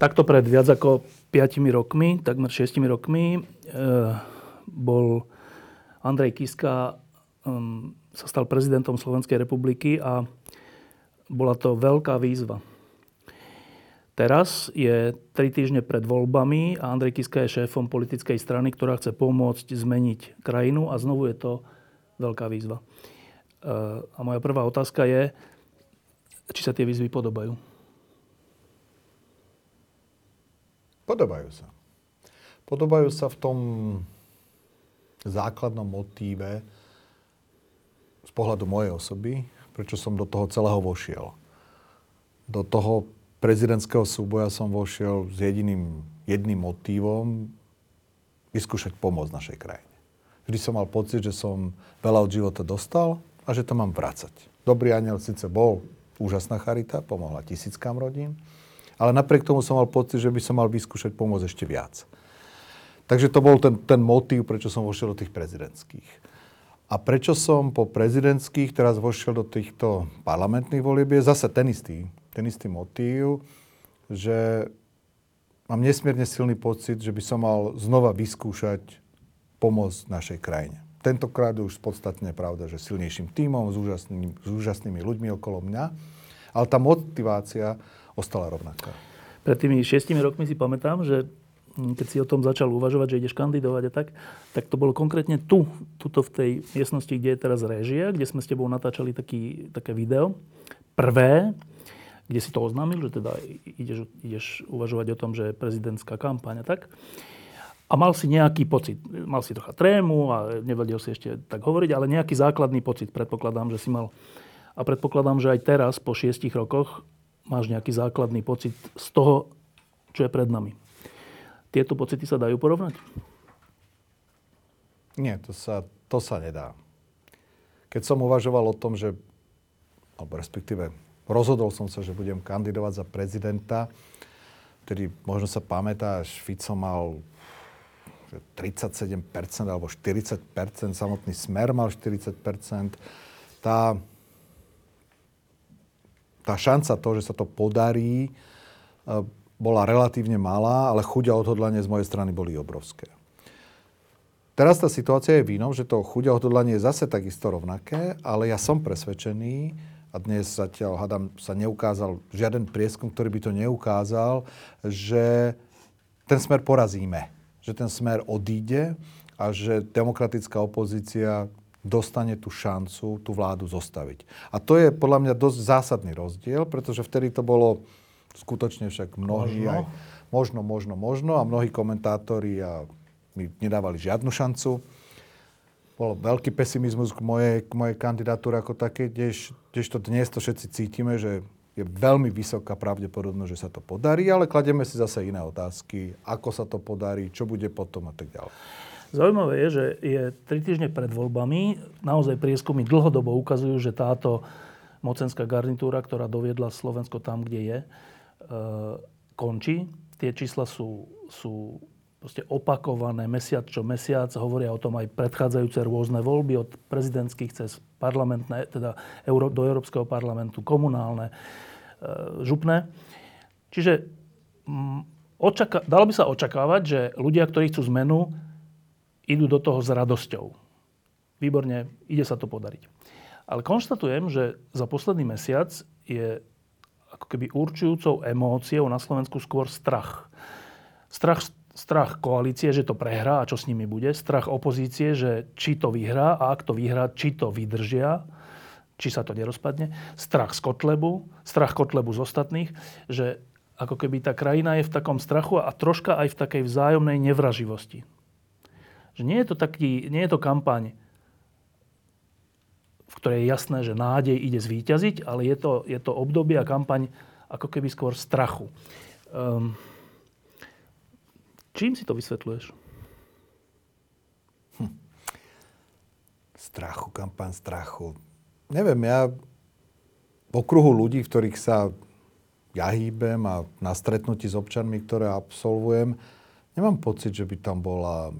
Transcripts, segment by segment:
Takto pred viac ako 5 rokmi, takmer 6 rokmi, e, bol Andrej Kiska, um, sa stal prezidentom Slovenskej republiky a bola to veľká výzva. Teraz je tri týždne pred voľbami a Andrej Kiska je šéfom politickej strany, ktorá chce pomôcť zmeniť krajinu a znovu je to veľká výzva. E, a moja prvá otázka je, či sa tie výzvy podobajú. Podobajú sa. Podobajú sa v tom základnom motíve z pohľadu mojej osoby, prečo som do toho celého vošiel. Do toho prezidentského súboja som vošiel s jediným, jedným motívom vyskúšať pomoc našej krajine. Vždy som mal pocit, že som veľa od života dostal a že to mám vracať. Dobrý aniel síce bol úžasná charita, pomohla tisíckam rodín, ale napriek tomu som mal pocit, že by som mal vyskúšať pomôcť ešte viac. Takže to bol ten, ten motív, prečo som vošiel do tých prezidentských. A prečo som po prezidentských teraz vošiel do týchto parlamentných volieb, je zase ten istý, ten istý motív, že mám nesmierne silný pocit, že by som mal znova vyskúšať pomoc našej krajine. Tentokrát už podstatne pravda, že silnejším tímom, s, úžasnými, s úžasnými ľuďmi okolo mňa. Ale tá motivácia ostala rovnaká. Pred tými šiestimi rokmi si pamätám, že keď si o tom začal uvažovať, že ideš kandidovať a tak, tak to bolo konkrétne tu, tuto v tej miestnosti, kde je teraz réžia, kde sme s tebou natáčali taký, také video. Prvé, kde si to oznámil, že teda ideš, ideš uvažovať o tom, že je prezidentská kampaň a tak. A mal si nejaký pocit, mal si trocha trému a nevedel si ešte tak hovoriť, ale nejaký základný pocit, predpokladám, že si mal. A predpokladám, že aj teraz, po šiestich rokoch, máš nejaký základný pocit z toho, čo je pred nami. Tieto pocity sa dajú porovnať? Nie, to sa, to sa nedá. Keď som uvažoval o tom, že, alebo respektíve rozhodol som sa, že budem kandidovať za prezidenta, ktorý možno sa pamätá, až Fico mal 37% alebo 40%, samotný Smer mal 40%. Tá tá šanca to, že sa to podarí, e, bola relatívne malá, ale chuť a odhodlanie z mojej strany boli obrovské. Teraz tá situácia je v inom, že to chuť a odhodlanie je zase takisto rovnaké, ale ja som presvedčený, a dnes zatiaľ, hadam, sa neukázal žiaden prieskum, ktorý by to neukázal, že ten smer porazíme. Že ten smer odíde a že demokratická opozícia dostane tú šancu tú vládu zostaviť. A to je podľa mňa dosť zásadný rozdiel, pretože vtedy to bolo skutočne však mnohí možno. aj možno, možno, možno a mnohí komentátori a mi nedávali žiadnu šancu. Bol veľký pesimizmus k mojej, k mojej kandidatúre ako také, kdež, to dnes to všetci cítime, že je veľmi vysoká pravdepodobnosť, že sa to podarí, ale kladieme si zase iné otázky, ako sa to podarí, čo bude potom a tak ďalej. Zaujímavé je, že je tri týždne pred voľbami. Naozaj prieskumy dlhodobo ukazujú, že táto mocenská garnitúra, ktorá doviedla Slovensko tam, kde je, e, končí. Tie čísla sú, sú proste opakované mesiac čo mesiac. Hovoria o tom aj predchádzajúce rôzne voľby od prezidentských cez parlamentné, teda do Európskeho parlamentu, komunálne, e, župné. Čiže mm, očaká, dalo by sa očakávať, že ľudia, ktorí chcú zmenu, idú do toho s radosťou. Výborne, ide sa to podariť. Ale konštatujem, že za posledný mesiac je ako keby určujúcou emóciou na Slovensku skôr strach. Strach, strach koalície, že to prehrá a čo s nimi bude. Strach opozície, že či to vyhrá a ak to vyhrá, či to vydržia, či sa to nerozpadne. Strach z Kotlebu, strach Kotlebu z ostatných, že ako keby tá krajina je v takom strachu a troška aj v takej vzájomnej nevraživosti. Že nie je to, taký, nie je to kampaň, v ktorej je jasné, že nádej ide zvíťaziť, ale je to, je to obdobie a kampaň ako keby skôr strachu. Um, čím si to vysvetľuješ? Hm. Strachu, kampaň strachu. Neviem, ja v okruhu ľudí, v ktorých sa ja hýbem a na stretnutí s občanmi, ktoré absolvujem, nemám pocit, že by tam bola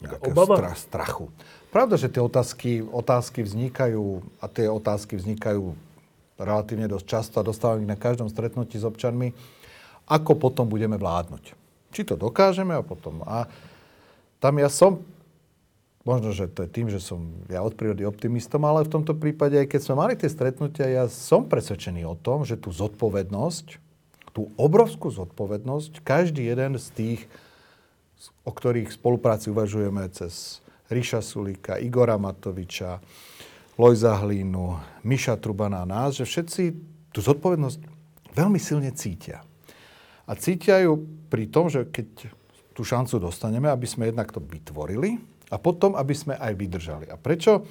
nejaká strach, strachu. Pravda, že tie otázky, otázky vznikajú a tie otázky vznikajú relatívne dosť často a dostávam ich na každom stretnutí s občanmi, ako potom budeme vládnuť. Či to dokážeme a potom. A tam ja som Možno, že to je tým, že som ja od prírody optimistom, ale v tomto prípade, aj keď sme mali tie stretnutia, ja som presvedčený o tom, že tú zodpovednosť, tú obrovskú zodpovednosť, každý jeden z tých, o ktorých spolupráci uvažujeme cez Ríša Sulíka, Igora Matoviča, Lojza Hlínu, Miša Trubana a nás, že všetci tú zodpovednosť veľmi silne cítia. A cítia ju pri tom, že keď tú šancu dostaneme, aby sme jednak to vytvorili, a potom, aby sme aj vydržali. A prečo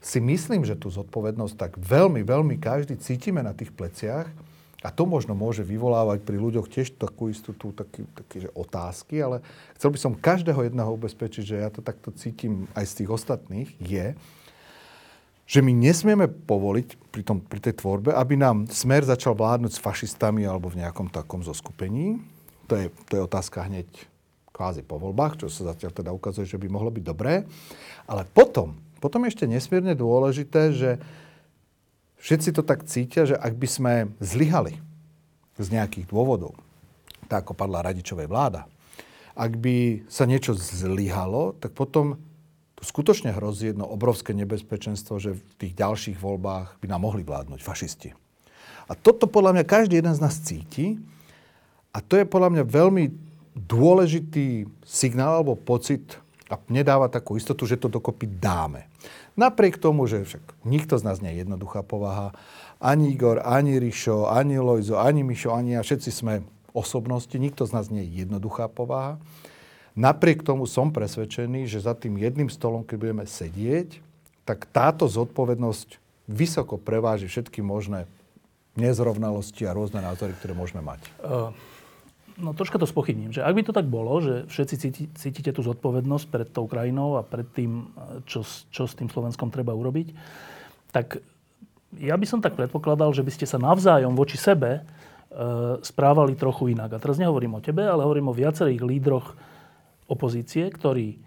si myslím, že tú zodpovednosť tak veľmi, veľmi každý cítime na tých pleciach, a to možno môže vyvolávať pri ľuďoch tiež takú istú tú, taký, taký, že otázky, ale chcel by som každého jedného ubezpečiť, že ja to takto cítim aj z tých ostatných, je, že my nesmieme povoliť pri, tom, pri tej tvorbe, aby nám smer začal vládnuť s fašistami alebo v nejakom takom zoskupení. To je, to je otázka hneď kvázi po voľbách, čo sa zatiaľ teda ukazuje, že by mohlo byť dobré. Ale potom, potom ešte nesmierne dôležité, že všetci to tak cítia, že ak by sme zlyhali z nejakých dôvodov, tak ako padla radičovej vláda, ak by sa niečo zlyhalo, tak potom tu skutočne hrozí jedno obrovské nebezpečenstvo, že v tých ďalších voľbách by nám mohli vládnuť fašisti. A toto podľa mňa každý jeden z nás cíti a to je podľa mňa veľmi dôležitý signál alebo pocit a nedáva takú istotu, že to dokopy dáme. Napriek tomu, že však nikto z nás nie je jednoduchá povaha, ani Igor, ani Rišo, ani Lojzo, ani Mišo, ani ja, všetci sme osobnosti, nikto z nás nie je jednoduchá povaha. Napriek tomu som presvedčený, že za tým jedným stolom, keď budeme sedieť, tak táto zodpovednosť vysoko preváži všetky možné nezrovnalosti a rôzne názory, ktoré môžeme mať. Uh No troška to spochybním, že ak by to tak bolo, že všetci cíti, cítite tú zodpovednosť pred tou krajinou a pred tým, čo, čo s tým Slovenskom treba urobiť, tak ja by som tak predpokladal, že by ste sa navzájom voči sebe e, správali trochu inak. A teraz nehovorím o tebe, ale hovorím o viacerých lídroch opozície, ktorí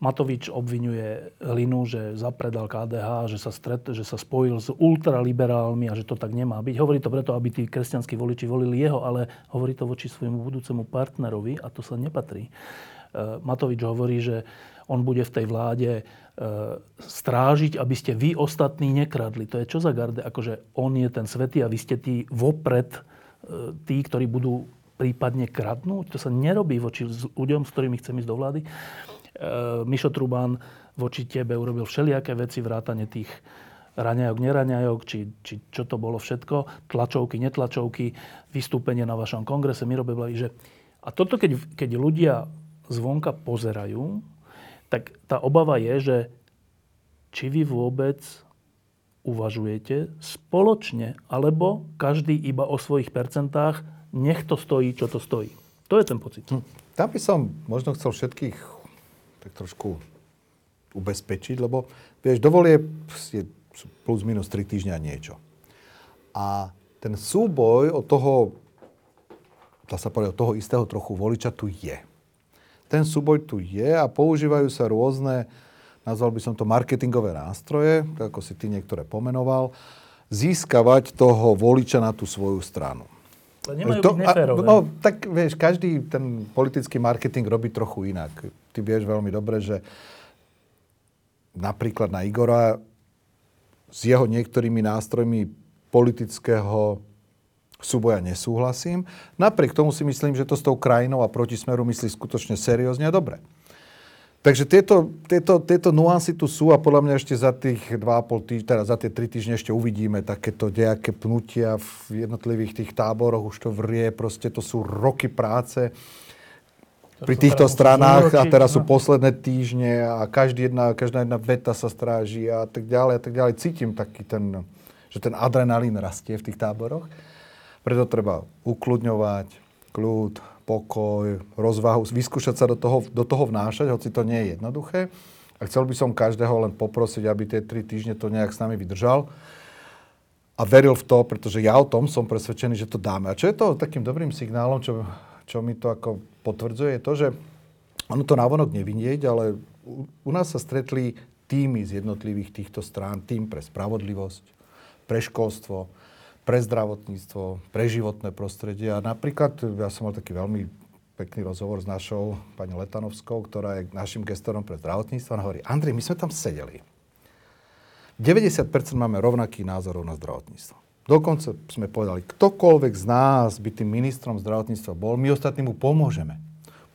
Matovič obvinuje Hlinu, že zapredal KDH, že sa, stret, že sa spojil s ultraliberálmi a že to tak nemá byť. Hovorí to preto, aby tí kresťanskí voliči volili jeho, ale hovorí to voči svojmu budúcemu partnerovi a to sa nepatrí. E, Matovič hovorí, že on bude v tej vláde e, strážiť, aby ste vy ostatní nekradli. To je čo za garde? Akože on je ten svetý a vy ste tí vopred e, tí, ktorí budú prípadne kradnúť. To sa nerobí voči ľuďom, s ktorými chcem ísť do vlády. Eh, Mišo Trubán voči tebe urobil všelijaké veci, vrátane tých raňajok, neraňajok, či, či čo to bolo všetko, tlačovky, netlačovky, vystúpenie na vašom kongrese, Miro Beblavý, že... A toto, keď, keď ľudia zvonka pozerajú, tak tá obava je, že či vy vôbec uvažujete spoločne, alebo každý iba o svojich percentách, nech to stojí, čo to stojí. To je ten pocit. Hm. Tam by som možno chcel všetkých tak trošku ubezpečiť, lebo vieš, dovolie je plus minus 3 týždňa niečo. A ten súboj od toho, dá sa povedať, od toho istého trochu voliča tu je. Ten súboj tu je a používajú sa rôzne, nazval by som to marketingové nástroje, ako si ty niektoré pomenoval, získavať toho voliča na tú svoju stranu. To nemajú to, byť neférové. No, tak vieš, každý ten politický marketing robí trochu inak ty vieš veľmi dobre, že napríklad na Igora s jeho niektorými nástrojmi politického súboja nesúhlasím. Napriek tomu si myslím, že to s tou krajinou a protismeru myslí skutočne seriózne a dobre. Takže tieto, tieto, tieto nuancy tu sú a podľa mňa ešte za tých 2,5 týždňa, teda za tie 3 týždne ešte uvidíme takéto nejaké pnutia v jednotlivých tých táboroch, už to vrie, proste to sú roky práce pri týchto stranách a teraz sú no. posledné týždne a každý jedna, každá jedna veta sa stráži a tak ďalej a tak ďalej. Cítim taký ten, že ten adrenalín rastie v tých táboroch. Preto treba ukludňovať, kľud, pokoj, rozvahu, vyskúšať sa do toho, do toho vnášať, hoci to nie je jednoduché. A chcel by som každého len poprosiť, aby tie tri týždne to nejak s nami vydržal a veril v to, pretože ja o tom som presvedčený, že to dáme. A čo je to takým dobrým signálom, čo, čo mi to ako potvrdzuje, je to, že ono to návonok nevidieť, ale u, u nás sa stretli týmy z jednotlivých týchto strán, tým pre spravodlivosť, pre školstvo, pre zdravotníctvo, pre životné prostredie. A napríklad, ja som mal taký veľmi pekný rozhovor s našou pani Letanovskou, ktorá je našim gestorom pre zdravotníctvo. A hovorí, Andrej, my sme tam sedeli 90% máme rovnaký názorov na zdravotníctvo. Dokonca sme povedali, ktokoľvek z nás by tým ministrom zdravotníctva bol, my ostatní mu pomôžeme.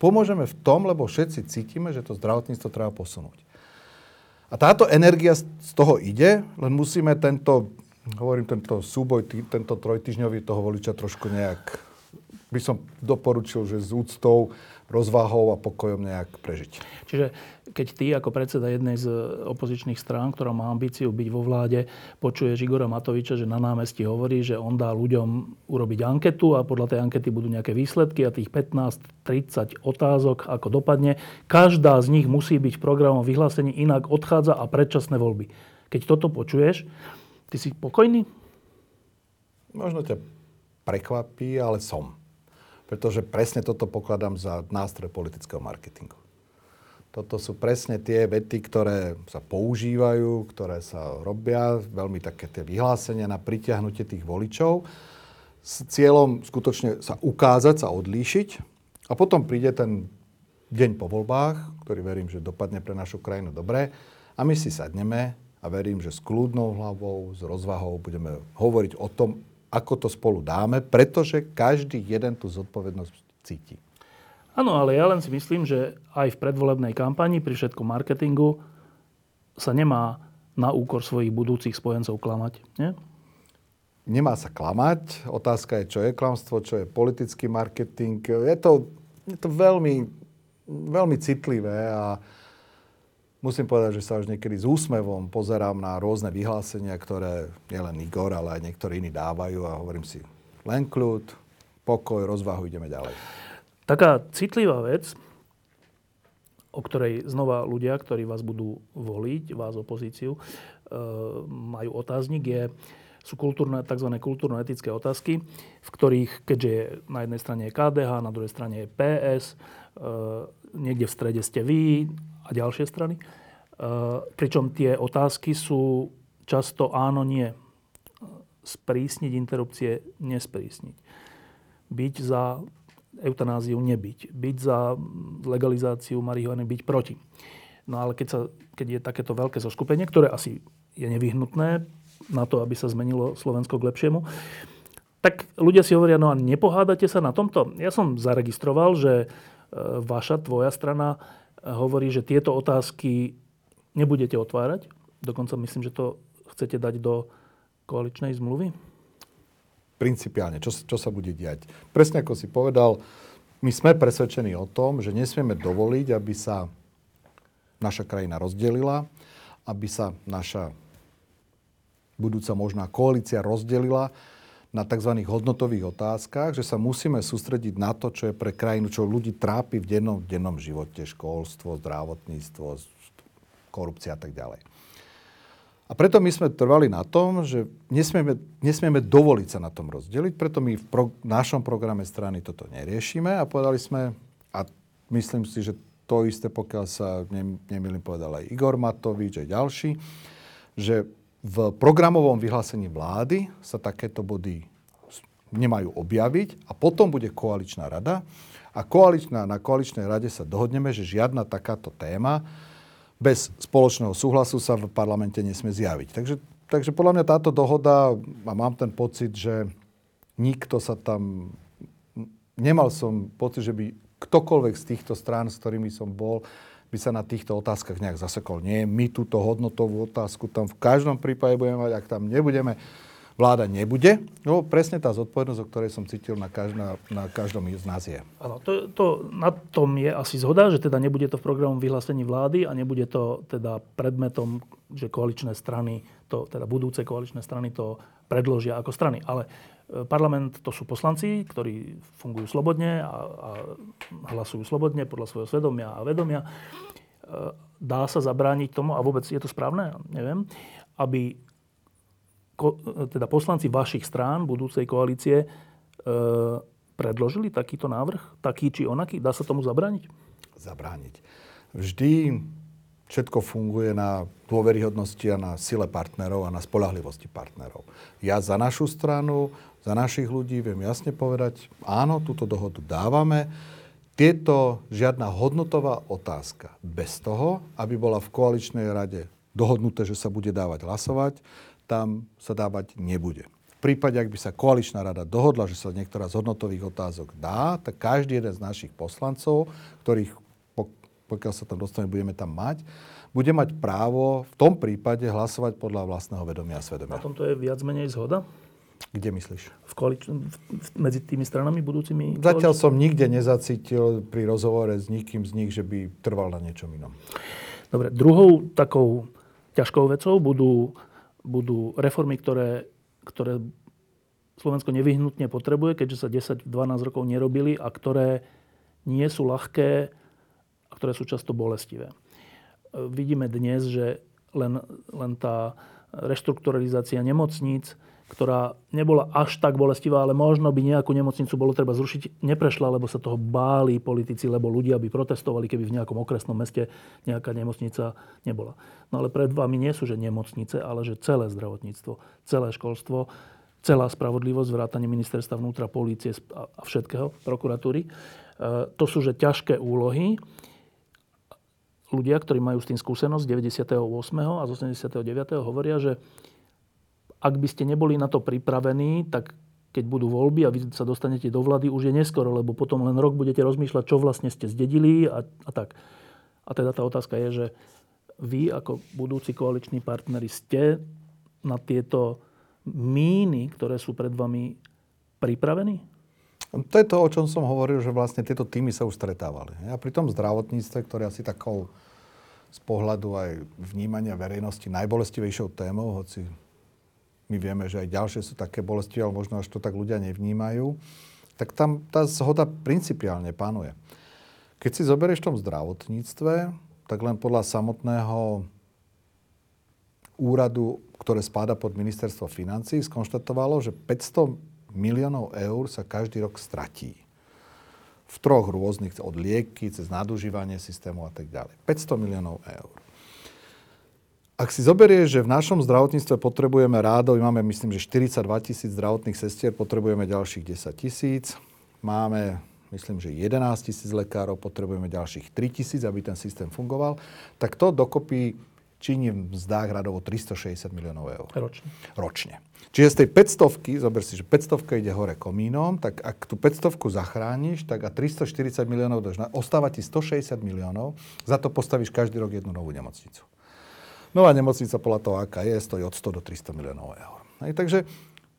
Pomôžeme v tom, lebo všetci cítime, že to zdravotníctvo treba posunúť. A táto energia z toho ide, len musíme tento, hovorím, tento súboj, tý, tento trojtyžňový toho voliča trošku nejak, by som doporučil, že s úctou rozvahou a pokojom nejak prežiť. Čiže keď ty ako predseda jednej z opozičných strán, ktorá má ambíciu byť vo vláde, počuješ Igora Matoviča, že na námestí hovorí, že on dá ľuďom urobiť anketu a podľa tej ankety budú nejaké výsledky a tých 15-30 otázok, ako dopadne, každá z nich musí byť v programom vyhlásení, inak odchádza a predčasné voľby. Keď toto počuješ, ty si pokojný? Možno ťa prekvapí, ale som. Pretože presne toto pokladám za nástroj politického marketingu. Toto sú presne tie vety, ktoré sa používajú, ktoré sa robia, veľmi také tie vyhlásenia na pritiahnutie tých voličov s cieľom skutočne sa ukázať, sa odlíšiť a potom príde ten deň po voľbách, ktorý verím, že dopadne pre našu krajinu dobre a my si sadneme a verím, že s kľudnou hlavou, s rozvahou budeme hovoriť o tom, ako to spolu dáme, pretože každý jeden tú zodpovednosť cíti. Áno, ale ja len si myslím, že aj v predvolebnej kampani pri všetkom marketingu sa nemá na úkor svojich budúcich spojencov klamať. Nie? Nemá sa klamať. Otázka je, čo je klamstvo, čo je politický marketing. Je to, je to veľmi, veľmi citlivé a musím povedať, že sa už niekedy s úsmevom pozerám na rôzne vyhlásenia, ktoré nielen Igor, ale aj niektorí iní dávajú a hovorím si, len kľud, pokoj, rozvahu, ideme ďalej. Taká citlivá vec, o ktorej znova ľudia, ktorí vás budú voliť, vás opozíciu, e, majú otáznik, je, sú kultúrne, tzv. kultúrno-etické otázky, v ktorých, keďže je, na jednej strane je KDH, na druhej strane je PS, e, niekde v strede ste vy, a ďalšie strany. E, pričom tie otázky sú často áno, nie. Sprísniť interrupcie, nesprísniť. Byť za eutanáziu, nebyť. Byť za legalizáciu marihuany, byť proti. No ale keď, sa, keď je takéto veľké zoskupenie, ktoré asi je nevyhnutné na to, aby sa zmenilo Slovensko k lepšiemu, tak ľudia si hovoria, no a nepohádate sa na tomto? Ja som zaregistroval, že e, vaša, tvoja strana hovorí, že tieto otázky nebudete otvárať. Dokonca myslím, že to chcete dať do koaličnej zmluvy. Principiálne, čo, čo sa bude diať. Presne ako si povedal, my sme presvedčení o tom, že nesmieme dovoliť, aby sa naša krajina rozdelila, aby sa naša budúca možná koalícia rozdelila na tzv. hodnotových otázkach, že sa musíme sústrediť na to, čo je pre krajinu, čo ľudí trápi v dennom, dennom živote, školstvo, zdravotníctvo, korupcia a tak ďalej. A preto my sme trvali na tom, že nesmieme, nesmieme dovoliť sa na tom rozdeliť, preto my v pro, našom programe strany toto neriešime a povedali sme, a myslím si, že to isté, pokiaľ sa nemýlim povedal aj Igor Matovič, aj ďalší, že v programovom vyhlásení vlády sa takéto body nemajú objaviť a potom bude koaličná rada a koaličná, na koaličnej rade sa dohodneme, že žiadna takáto téma bez spoločného súhlasu sa v parlamente nesmie zjaviť. Takže, takže podľa mňa táto dohoda, a mám ten pocit, že nikto sa tam... Nemal som pocit, že by ktokoľvek z týchto strán, s ktorými som bol, by sa na týchto otázkach nejak zasekol. Nie, my túto hodnotovú otázku tam v každom prípade budeme mať, ak tam nebudeme, vláda nebude. No presne tá zodpovednosť, o ktorej som cítil na, každá, na každom z nás je. Áno, to, to, na tom je asi zhoda, že teda nebude to v programu vyhlásení vlády a nebude to teda predmetom že koaličné strany, to, teda budúce koaličné strany to predložia ako strany. Ale e, parlament to sú poslanci, ktorí fungujú slobodne a, a hlasujú slobodne podľa svojho svedomia a vedomia. E, dá sa zabrániť tomu, a vôbec je to správne, neviem, aby ko, teda poslanci vašich strán budúcej koalície e, predložili takýto návrh, taký či onaký? Dá sa tomu zabrániť? Zabrániť. Vždy všetko funguje na dôveryhodnosti a na sile partnerov a na spolahlivosti partnerov. Ja za našu stranu, za našich ľudí viem jasne povedať, áno, túto dohodu dávame. Tieto žiadna hodnotová otázka bez toho, aby bola v koaličnej rade dohodnuté, že sa bude dávať hlasovať, tam sa dávať nebude. V prípade, ak by sa koaličná rada dohodla, že sa niektorá z hodnotových otázok dá, tak každý jeden z našich poslancov, ktorých pokiaľ sa tam dostaneme, budeme tam mať, bude mať právo v tom prípade hlasovať podľa vlastného vedomia a svedomia. Na tomto je viac menej zhoda? Kde myslíš? V koalič- v, medzi tými stranami budúcimi? Zatiaľ som nikde nezacítil pri rozhovore s nikým z nich, že by trval na niečom inom. Dobre, druhou takou ťažkou vecou budú, budú reformy, ktoré, ktoré Slovensko nevyhnutne potrebuje, keďže sa 10-12 rokov nerobili a ktoré nie sú ľahké ktoré sú často bolestivé. Vidíme dnes, že len, len tá reštrukturalizácia nemocníc, ktorá nebola až tak bolestivá, ale možno by nejakú nemocnicu bolo treba zrušiť, neprešla, lebo sa toho báli politici, lebo ľudia by protestovali, keby v nejakom okresnom meste nejaká nemocnica nebola. No ale pred vami nie sú že nemocnice, ale že celé zdravotníctvo, celé školstvo, celá spravodlivosť, vrátanie ministerstva vnútra, polície a všetkého, prokuratúry. E, to sú že ťažké úlohy ľudia, ktorí majú s tým skúsenosť 98. a z 89. hovoria, že ak by ste neboli na to pripravení, tak keď budú voľby a vy sa dostanete do vlády, už je neskoro, lebo potom len rok budete rozmýšľať, čo vlastne ste zdedili a, a tak. A teda tá otázka je, že vy ako budúci koaliční partneri ste na tieto míny, ktoré sú pred vami, pripravení? To je to, o čom som hovoril, že vlastne tieto týmy sa už stretávali. A pri tom zdravotníctve, ktoré asi takou z pohľadu aj vnímania verejnosti najbolestivejšou témou, hoci my vieme, že aj ďalšie sú také bolestivé, ale možno až to tak ľudia nevnímajú, tak tam tá zhoda principiálne panuje. Keď si zoberieš v tom zdravotníctve, tak len podľa samotného úradu, ktoré spáda pod ministerstvo financí, skonštatovalo, že 500 miliónov eur sa každý rok stratí. V troch rôznych, od lieky, cez nadužívanie systému a tak ďalej. 500 miliónov eur. Ak si zoberieš, že v našom zdravotníctve potrebujeme rádo, máme myslím, že 42 tisíc zdravotných sestier, potrebujeme ďalších 10 tisíc, máme myslím, že 11 tisíc lekárov, potrebujeme ďalších 3 tisíc, aby ten systém fungoval, tak to dokopy činí v mzdách radovo 360 miliónov eur. Ročne. Ročne. Čiže z tej 500, zober si, že 500 ide hore komínom, tak ak tú 500 zachrániš, tak a 340 miliónov dáš, ostáva ti 160 miliónov, za to postavíš každý rok jednu novú nemocnicu. Nová nemocnica podľa toho, aká je, stojí od 100 do 300 miliónov eur. Hej, takže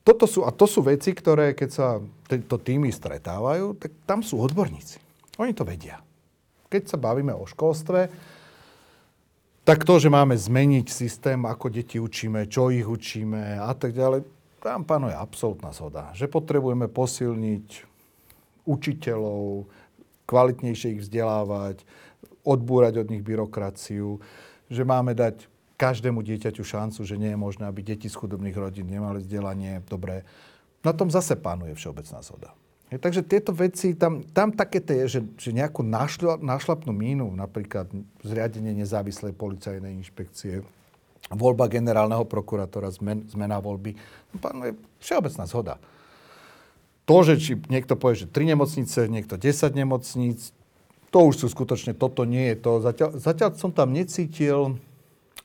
toto sú, a to sú veci, ktoré keď sa tieto týmy stretávajú, tak tam sú odborníci. Oni to vedia. Keď sa bavíme o školstve, tak to, že máme zmeniť systém, ako deti učíme, čo ich učíme a tak ďalej, tam panuje absolútna zhoda. Že potrebujeme posilniť učiteľov, kvalitnejšie ich vzdelávať, odbúrať od nich byrokraciu, že máme dať každému dieťaťu šancu, že nie je možné, aby deti z chudobných rodín nemali vzdelanie dobré. Na tom zase panuje všeobecná zhoda. Je, takže tieto veci, tam, tam také to je, že, že nejakú našla, našlapnú mínu, napríklad zriadenie nezávislej policajnej inšpekcie, voľba generálneho prokurátora, zmen, zmena voľby, no, je všeobecná zhoda. To, že či niekto povie, že tri nemocnice, niekto 10 nemocníc, to už sú skutočne, toto nie je to. Zatiaľ, zatiaľ som tam necítil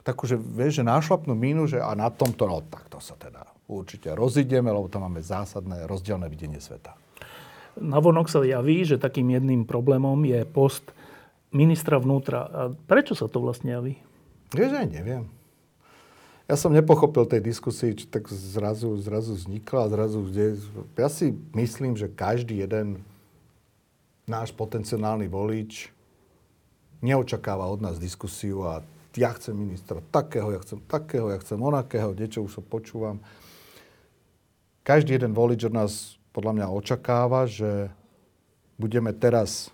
takú, že vieš, že nášlapnú mínu, že a na tomto, no tak to sa teda určite rozideme, lebo tam máme zásadné rozdielne videnie sveta. Navonok sa javí, že takým jedným problémom je post ministra vnútra. A prečo sa to vlastne javí? Vieš, aj neviem. Ja som nepochopil tej diskusii, čo tak zrazu, zrazu vznikla. Zrazu. Ja si myslím, že každý jeden náš potenciálny volič neočakáva od nás diskusiu a ja chcem ministra takého, ja chcem takého, ja chcem onakého, niečo už sa počúvam. Každý jeden volič od nás podľa mňa očakáva, že budeme teraz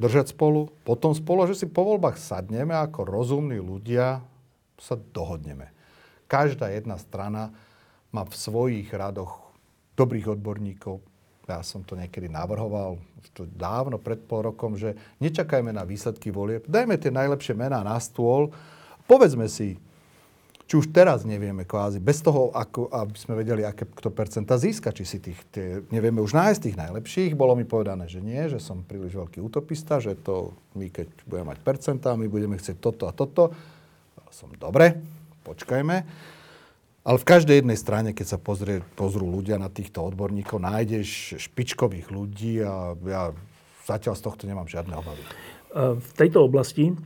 držať spolu, potom spolu, že si po voľbách sadneme ako rozumní ľudia, sa dohodneme. Každá jedna strana má v svojich radoch dobrých odborníkov. Ja som to niekedy navrhoval to dávno, pred pol rokom, že nečakajme na výsledky volieb, dajme tie najlepšie mená na stôl, povedzme si, či už teraz nevieme kvázi, bez toho, ako, aby sme vedeli, aké kto percenta získa, či si tých, tie, nevieme už nájsť tých najlepších. Bolo mi povedané, že nie, že som príliš veľký utopista, že to my, keď budeme mať percentá, my budeme chcieť toto a toto. Som dobre, počkajme. Ale v každej jednej strane, keď sa pozrie, pozrú ľudia na týchto odborníkov, nájdeš špičkových ľudí a ja zatiaľ z tohto nemám žiadne obavy. V tejto oblasti,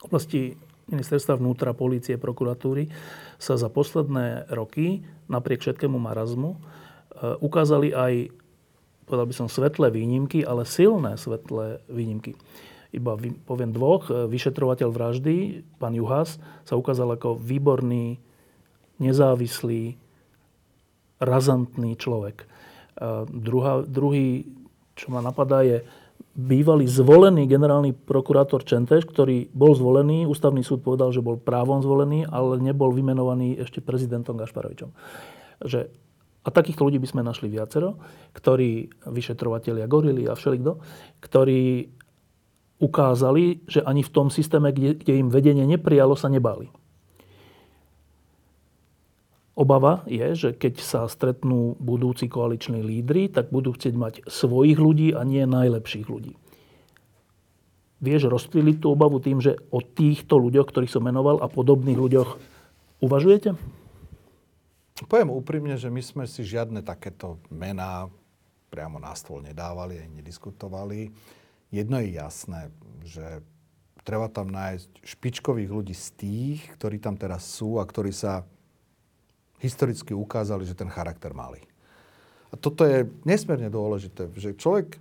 oblasti ministerstva vnútra, polície, prokuratúry sa za posledné roky, napriek všetkému marazmu, e, ukázali aj, povedal by som, svetlé výnimky, ale silné svetlé výnimky. Iba poviem dvoch. E, vyšetrovateľ vraždy, pán Juhas, sa ukázal ako výborný, nezávislý, razantný človek. A druhá, druhý, čo ma napadá, je bývalý zvolený generálny prokurátor Čenteš, ktorý bol zvolený, ústavný súd povedal, že bol právom zvolený, ale nebol vymenovaný ešte prezidentom Gašparovičom. Že, a takýchto ľudí by sme našli viacero, ktorí, vyšetrovateľia Gorily a všelikto, ktorí ukázali, že ani v tom systéme, kde, kde im vedenie neprijalo, sa nebáli. Obava je, že keď sa stretnú budúci koaliční lídry, tak budú chcieť mať svojich ľudí a nie najlepších ľudí. Vieš rozptýliť tú obavu tým, že o týchto ľuďoch, ktorých som menoval a podobných ľuďoch uvažujete? Poviem úprimne, že my sme si žiadne takéto mená priamo na stôl nedávali ani nediskutovali. Jedno je jasné, že treba tam nájsť špičkových ľudí z tých, ktorí tam teraz sú a ktorí sa historicky ukázali, že ten charakter mali. A toto je nesmierne dôležité, že človek,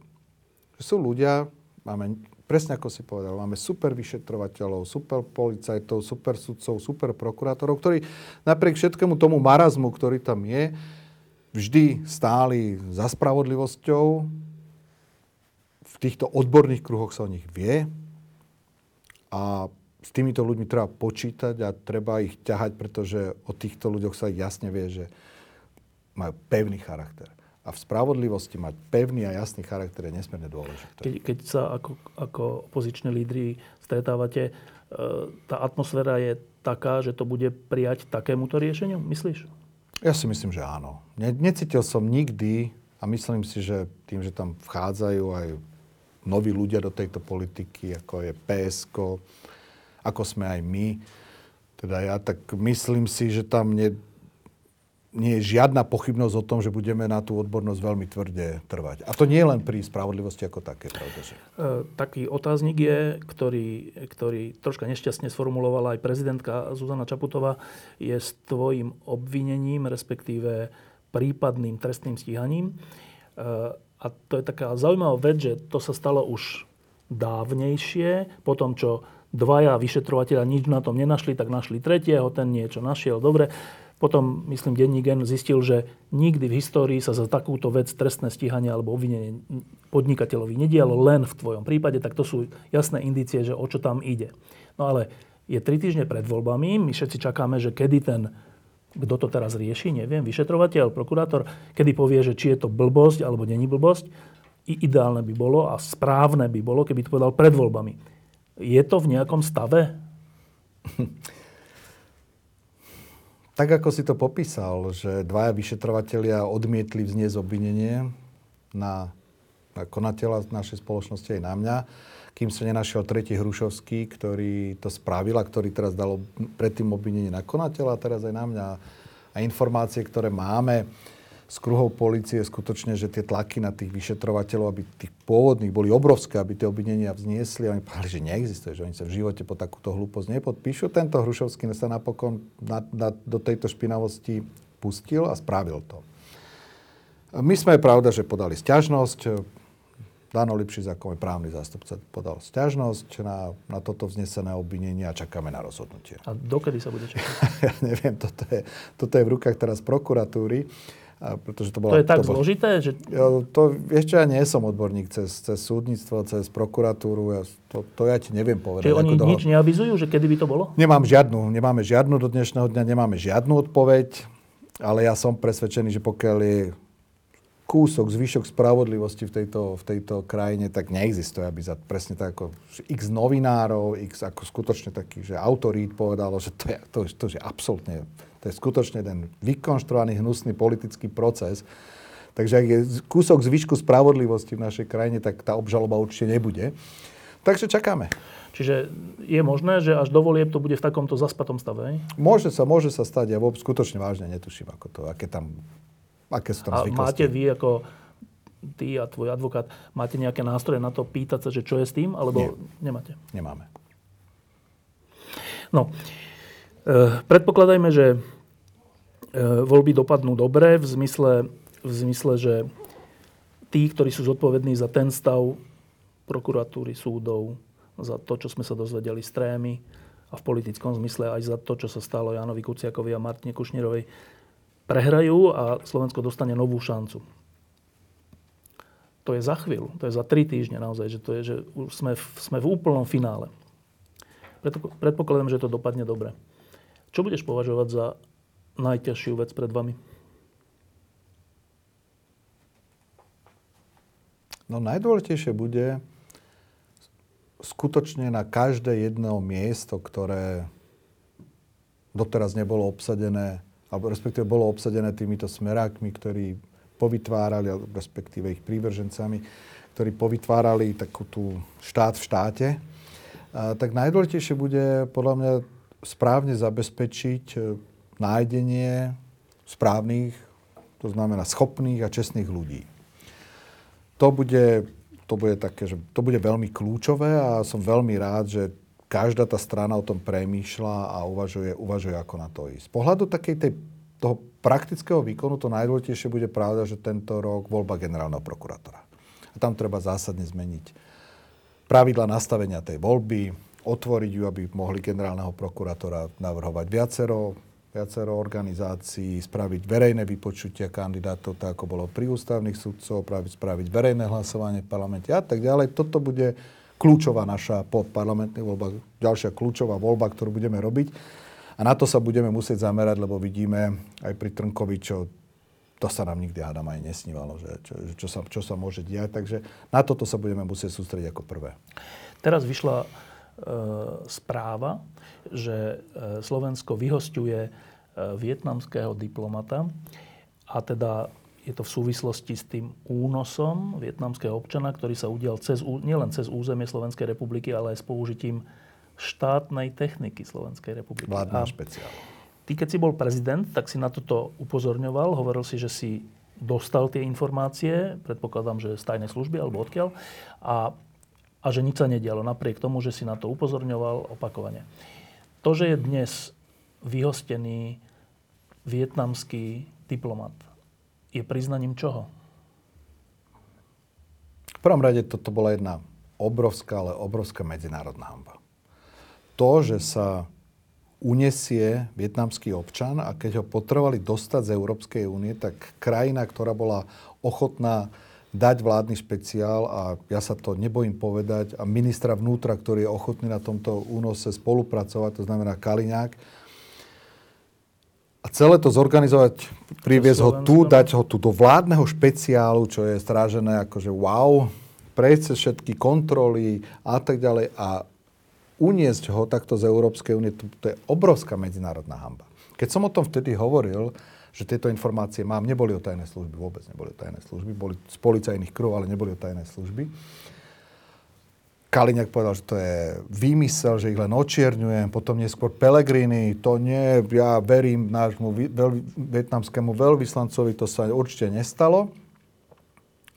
že sú ľudia, máme, presne ako si povedal, máme super vyšetrovateľov, super policajtov, super sudcov, super prokurátorov, ktorí napriek všetkému tomu marazmu, ktorý tam je, vždy stáli za spravodlivosťou. V týchto odborných kruhoch sa o nich vie. A s týmito ľuďmi treba počítať a treba ich ťahať, pretože o týchto ľuďoch sa jasne vie, že majú pevný charakter. A v spravodlivosti mať pevný a jasný charakter je nesmierne dôležité. Keď, keď sa ako, ako opoziční lídry stretávate, e, tá atmosféra je taká, že to bude prijať takémuto riešeniu, myslíš? Ja si myslím, že áno. Ne, necítil som nikdy a myslím si, že tým, že tam vchádzajú aj noví ľudia do tejto politiky, ako je PSK, ako sme aj my. Teda ja tak myslím si, že tam nie, nie je žiadna pochybnosť o tom, že budeme na tú odbornosť veľmi tvrde trvať. A to nie len pri spravodlivosti ako také, pravda? E, taký otáznik je, ktorý, ktorý troška nešťastne sformulovala aj prezidentka Zuzana Čaputová, je s tvojim obvinením, respektíve prípadným trestným stíhaním. E, a to je taká zaujímavá vec, že to sa stalo už dávnejšie, po tom, čo dvaja vyšetrovateľa nič na tom nenašli, tak našli tretieho, ten niečo našiel, dobre. Potom, myslím, denní gen zistil, že nikdy v histórii sa za takúto vec trestné stíhanie alebo obvinenie podnikateľovi nedialo len v tvojom prípade, tak to sú jasné indície, že o čo tam ide. No ale je tri týždne pred voľbami, my všetci čakáme, že kedy ten, kto to teraz rieši, neviem, vyšetrovateľ, prokurátor, kedy povie, že či je to blbosť alebo není blbosť. I ideálne by bolo a správne by bolo, keby to povedal pred voľbami je to v nejakom stave? Tak ako si to popísal, že dvaja vyšetrovatelia odmietli vzniesť obvinenie na, na konateľa našej spoločnosti aj na mňa, kým sa nenašiel tretí Hrušovský, ktorý to spravil a ktorý teraz dal predtým obvinenie na konateľa a teraz aj na mňa. A informácie, ktoré máme, z kruhov policie skutočne, že tie tlaky na tých vyšetrovateľov, aby tých pôvodných boli obrovské, aby tie obvinenia vzniesli. Oni povedali, že neexistuje, že oni sa v živote po takúto hlúposť nepodpíšu. Tento Hrušovský sa napokon na, na, do tejto špinavosti pustil a spravil to. My sme, pravda, že podali stiažnosť. Dano Lipšic ako môj právny zástupca podal stiažnosť na, na toto vznesené obvinenie a čakáme na rozhodnutie. A dokedy sa bude čakať? ja neviem, toto je, toto je v rukách teraz prokuratúry. A pretože to, bola, to je tak to zložité? Že... To, ešte ja nie som odborník cez, cez súdnictvo, cez prokuratúru. Ja, to, to ja ti neviem povedať. Čiže oni nič toho... neavizujú, že kedy by to bolo? Nemám žiadnu. Nemáme žiadnu do dnešného dňa, nemáme žiadnu odpoveď. Ale ja som presvedčený, že pokiaľ je kúsok, zvyšok spravodlivosti v tejto, v tejto krajine, tak neexistuje, aby za presne tak ako x novinárov, x ako skutočne taký, že autorít povedalo, že to je, to, to je absolútne to je skutočne ten vykonštruovaný hnusný politický proces. Takže ak je kúsok zvyšku spravodlivosti v našej krajine, tak tá obžaloba určite nebude. Takže čakáme. Čiže je možné, že až do volieb to bude v takomto zaspatom stave? Môže sa, môže sa stať. Ja vôbec skutočne vážne netuším, ako to, aké tam, aké sú tam A zvyklosti. máte vy ako ty a tvoj advokát, máte nejaké nástroje na to pýtať sa, že čo je s tým, alebo Nie. nemáte? Nemáme. No, e, predpokladajme, že E, voľby dopadnú dobre v zmysle, v zmysle, že tí, ktorí sú zodpovední za ten stav prokuratúry, súdov, za to, čo sme sa dozvedeli z trémy a v politickom zmysle aj za to, čo sa stalo Janovi Kuciakovi a Martine Kušnírovej, prehrajú a Slovensko dostane novú šancu. To je za chvíľu, to je za tri týždne naozaj, že, to je, že už sme v, sme v úplnom finále. Predpokladám, že to dopadne dobre. Čo budeš považovať za najťažšiu vec pred vami? No najdôležitejšie bude skutočne na každé jedno miesto, ktoré doteraz nebolo obsadené, alebo respektíve bolo obsadené týmito smerákmi, ktorí povytvárali, respektíve ich prívržencami, ktorí povytvárali takú tú štát v štáte, tak najdôležitejšie bude podľa mňa správne zabezpečiť nájdenie správnych, to znamená schopných a čestných ľudí. To bude, to bude, také, že to bude veľmi kľúčové a som veľmi rád, že každá tá strana o tom premýšľa a uvažuje, uvažuje ako na to ísť. Z pohľadu takej tej, toho praktického výkonu to najdôležitejšie bude pravda, že tento rok voľba generálneho prokurátora. A tam treba zásadne zmeniť pravidla nastavenia tej voľby, otvoriť ju, aby mohli generálneho prokurátora navrhovať viacero viacero organizácií, spraviť verejné vypočutia kandidátov, tak ako bolo pri ústavných sudcov, spraviť, verejné hlasovanie v parlamente a tak ďalej. Toto bude kľúčová naša po parlamentných voľbách, ďalšia kľúčová voľba, ktorú budeme robiť. A na to sa budeme musieť zamerať, lebo vidíme aj pri Trnkovi, čo to sa nám nikdy, hádam, aj nesnívalo, že čo, čo, sa, čo sa môže diať. Takže na toto sa budeme musieť sústrediť ako prvé. Teraz vyšla e, správa, že e, Slovensko vyhostuje vietnamského diplomata a teda je to v súvislosti s tým únosom vietnamského občana, ktorý sa udial cez, nielen cez územie Slovenskej republiky, ale aj s použitím štátnej techniky Slovenskej republiky. Vládna špeciál. Ty, keď si bol prezident, tak si na toto upozorňoval. Hovoril si, že si dostal tie informácie, predpokladám, že z tajnej služby alebo odkiaľ, a, a že nič sa nedialo, napriek tomu, že si na to upozorňoval opakovane. To, že je dnes vyhostený vietnamský diplomat je priznaním čoho? V prvom rade toto bola jedna obrovská, ale obrovská medzinárodná hamba. To, že sa unesie vietnamský občan a keď ho potrebovali dostať z Európskej únie, tak krajina, ktorá bola ochotná dať vládny špeciál a ja sa to nebojím povedať a ministra vnútra, ktorý je ochotný na tomto únose spolupracovať, to znamená Kaliňák, a celé to zorganizovať, priviesť ho tu, dať ho tu do vládneho špeciálu, čo je strážené akože wow, prejsť všetky kontroly a tak ďalej a uniesť ho takto z Európskej únie, to, to je obrovská medzinárodná hamba. Keď som o tom vtedy hovoril, že tieto informácie mám, neboli o tajné služby, vôbec neboli o tajné služby, boli z policajných krov, ale neboli o tajné služby. Kaliňák povedal, že to je výmysel, že ich len očierňujem, potom neskôr Pelegrini, to nie, ja verím nášmu veľ, vietnamskému veľvyslancovi, to sa určite nestalo.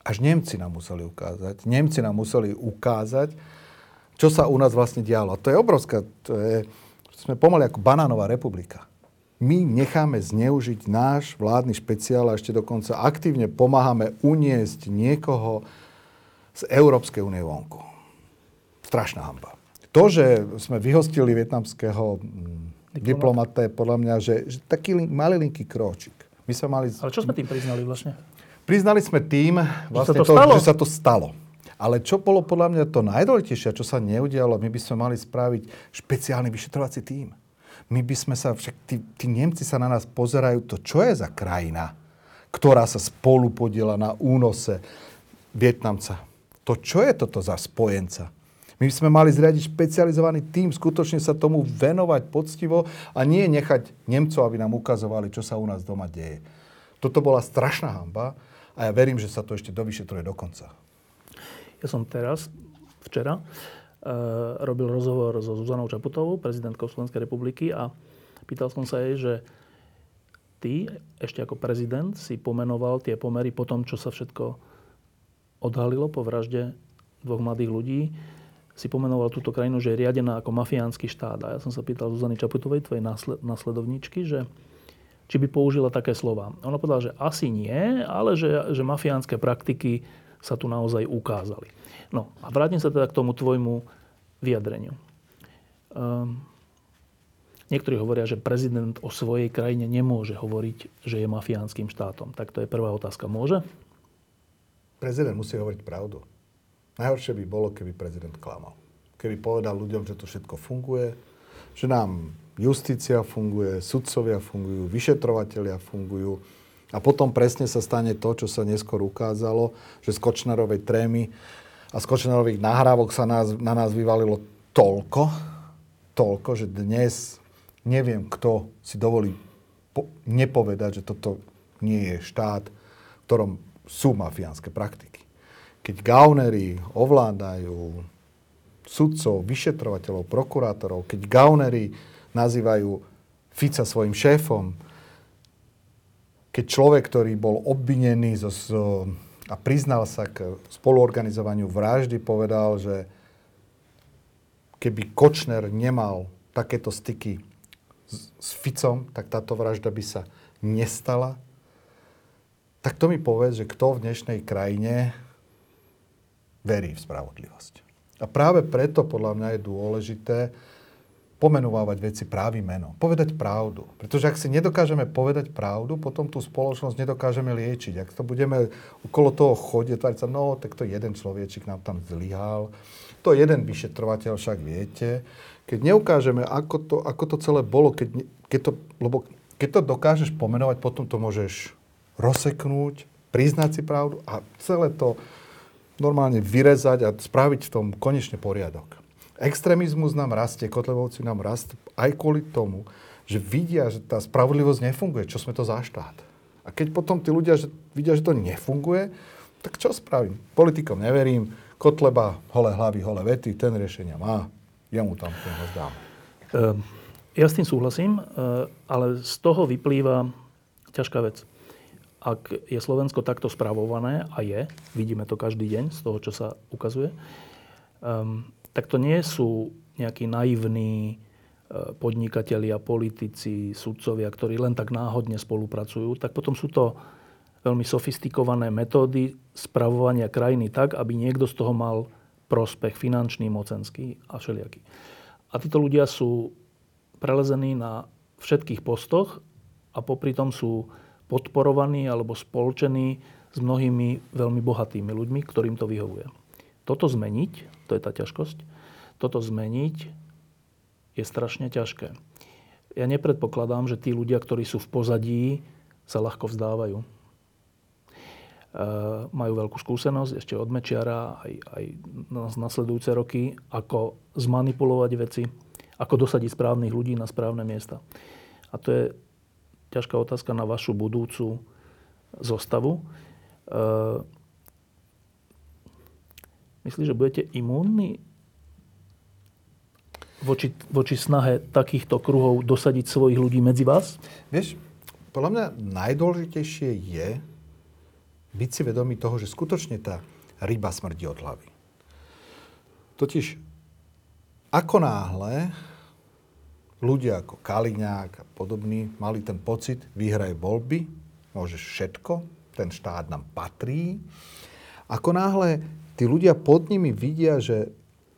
Až Nemci nám museli ukázať, Nemci nám museli ukázať, čo sa u nás vlastne dialo. A to je obrovská, to je, sme pomaly ako banánová republika. My necháme zneužiť náš vládny špeciál a ešte dokonca aktívne pomáhame uniesť niekoho, z Európskej únie vonku. Strašná hamba. To, že sme vyhostili vietnamského mm, diplomata, je podľa mňa, že, že taký malinký kročik. My sme mali... Ale čo sme tým priznali vlastne? Priznali sme tým, vlastne že, to, to, že sa to stalo. Ale čo bolo podľa mňa to najdôležitejšie, čo sa neudialo, my by sme mali spraviť špeciálny vyšetrovací tím. My by sme sa, však tí, tí Nemci sa na nás pozerajú, to čo je za krajina, ktorá sa spolu podiela na únose Vietnamca. To čo je toto za spojenca? My sme mali zriadiť špecializovaný tím, skutočne sa tomu venovať poctivo a nie nechať Nemcov, aby nám ukazovali, čo sa u nás doma deje. Toto bola strašná hamba a ja verím, že sa to ešte dovyšetruje do konca. Ja som teraz, včera, e, robil rozhovor so Zuzanou Čaputovou, prezidentkou Slovenskej republiky a pýtal som sa jej, že ty ešte ako prezident si pomenoval tie pomery po tom, čo sa všetko odhalilo po vražde dvoch mladých ľudí, si pomenoval túto krajinu, že je riadená ako mafiánsky štát. A ja som sa pýtal Zuzany Čaputovej, tvojej následovníčky, že či by použila také slova. Ona povedala, že asi nie, ale že, že mafiánske praktiky sa tu naozaj ukázali. No a vrátim sa teda k tomu tvojmu vyjadreniu. Um, niektorí hovoria, že prezident o svojej krajine nemôže hovoriť, že je mafiánskym štátom. Tak to je prvá otázka. Môže? Prezident musí hovoriť pravdu. Najhoršie by bolo, keby prezident klamal. Keby povedal ľuďom, že to všetko funguje, že nám justícia funguje, sudcovia fungujú, vyšetrovatelia fungujú, a potom presne sa stane to, čo sa neskôr ukázalo, že z Kočnerovej trémy a z Kočnerových nahrávok sa nás, na nás vyvalilo toľko, toľko, že dnes neviem, kto si dovolí po, nepovedať, že toto nie je štát, v ktorom sú mafiánske praktiky. Keď gaunery ovládajú sudcov, vyšetrovateľov, prokurátorov, keď gaunery nazývajú Fica svojim šéfom, keď človek, ktorý bol obvinený zo, zo, a priznal sa k spoluorganizovaniu vraždy, povedal, že keby Kočner nemal takéto styky s, s Ficom, tak táto vražda by sa nestala. Tak to mi povedz, že kto v dnešnej krajine verí v spravodlivosť. A práve preto podľa mňa je dôležité, pomenovávať veci právým menom. Povedať pravdu. Pretože ak si nedokážeme povedať pravdu, potom tú spoločnosť nedokážeme liečiť. Ak to budeme okolo toho chodiť, tak sa, no, tak to jeden človečik nám tam zlyhal, to jeden vyšetrovateľ však viete. Keď neukážeme, ako to, ako to celé bolo, keď, keď, to, lebo keď to dokážeš pomenovať, potom to môžeš rozseknúť, priznať si pravdu a celé to normálne vyrezať a spraviť v tom konečne poriadok. Extrémizmus nám rastie, kotlevovci nám rastú aj kvôli tomu, že vidia, že tá spravodlivosť nefunguje. Čo sme to za štát? A keď potom tí ľudia že vidia, že to nefunguje, tak čo spravím? Politikom neverím, Kotleba, holé hlavy, holé vety, ten riešenia má, ja mu tam ten dám. Ehm, ja s tým súhlasím, ehm, ale z toho vyplýva ťažká vec. Ak je Slovensko takto spravované, a je, vidíme to každý deň z toho, čo sa ukazuje, ehm, tak to nie sú nejakí naivní e, podnikatelia, politici, sudcovia, ktorí len tak náhodne spolupracujú, tak potom sú to veľmi sofistikované metódy spravovania krajiny tak, aby niekto z toho mal prospech finančný, mocenský a všelijaký. A títo ľudia sú prelezení na všetkých postoch a popri tom sú podporovaní alebo spolčení s mnohými veľmi bohatými ľuďmi, ktorým to vyhovuje. Toto zmeniť to je tá ťažkosť. Toto zmeniť je strašne ťažké. Ja nepredpokladám, že tí ľudia, ktorí sú v pozadí, sa ľahko vzdávajú. E, majú veľkú skúsenosť ešte od Mečiara aj, aj na nasledujúce roky, ako zmanipulovať veci, ako dosadiť správnych ľudí na správne miesta. A to je ťažká otázka na vašu budúcu zostavu. E, Myslíš, že budete imúnni voči, voči snahe takýchto kruhov dosadiť svojich ľudí medzi vás? Vieš, podľa mňa najdôležitejšie je byť si vedomý toho, že skutočne tá ryba smrdí od hlavy. Totiž ako náhle ľudia ako Kaliňák a podobní mali ten pocit, vyhraj voľby, môžeš všetko, ten štát nám patrí. Ako náhle tí ľudia pod nimi vidia, že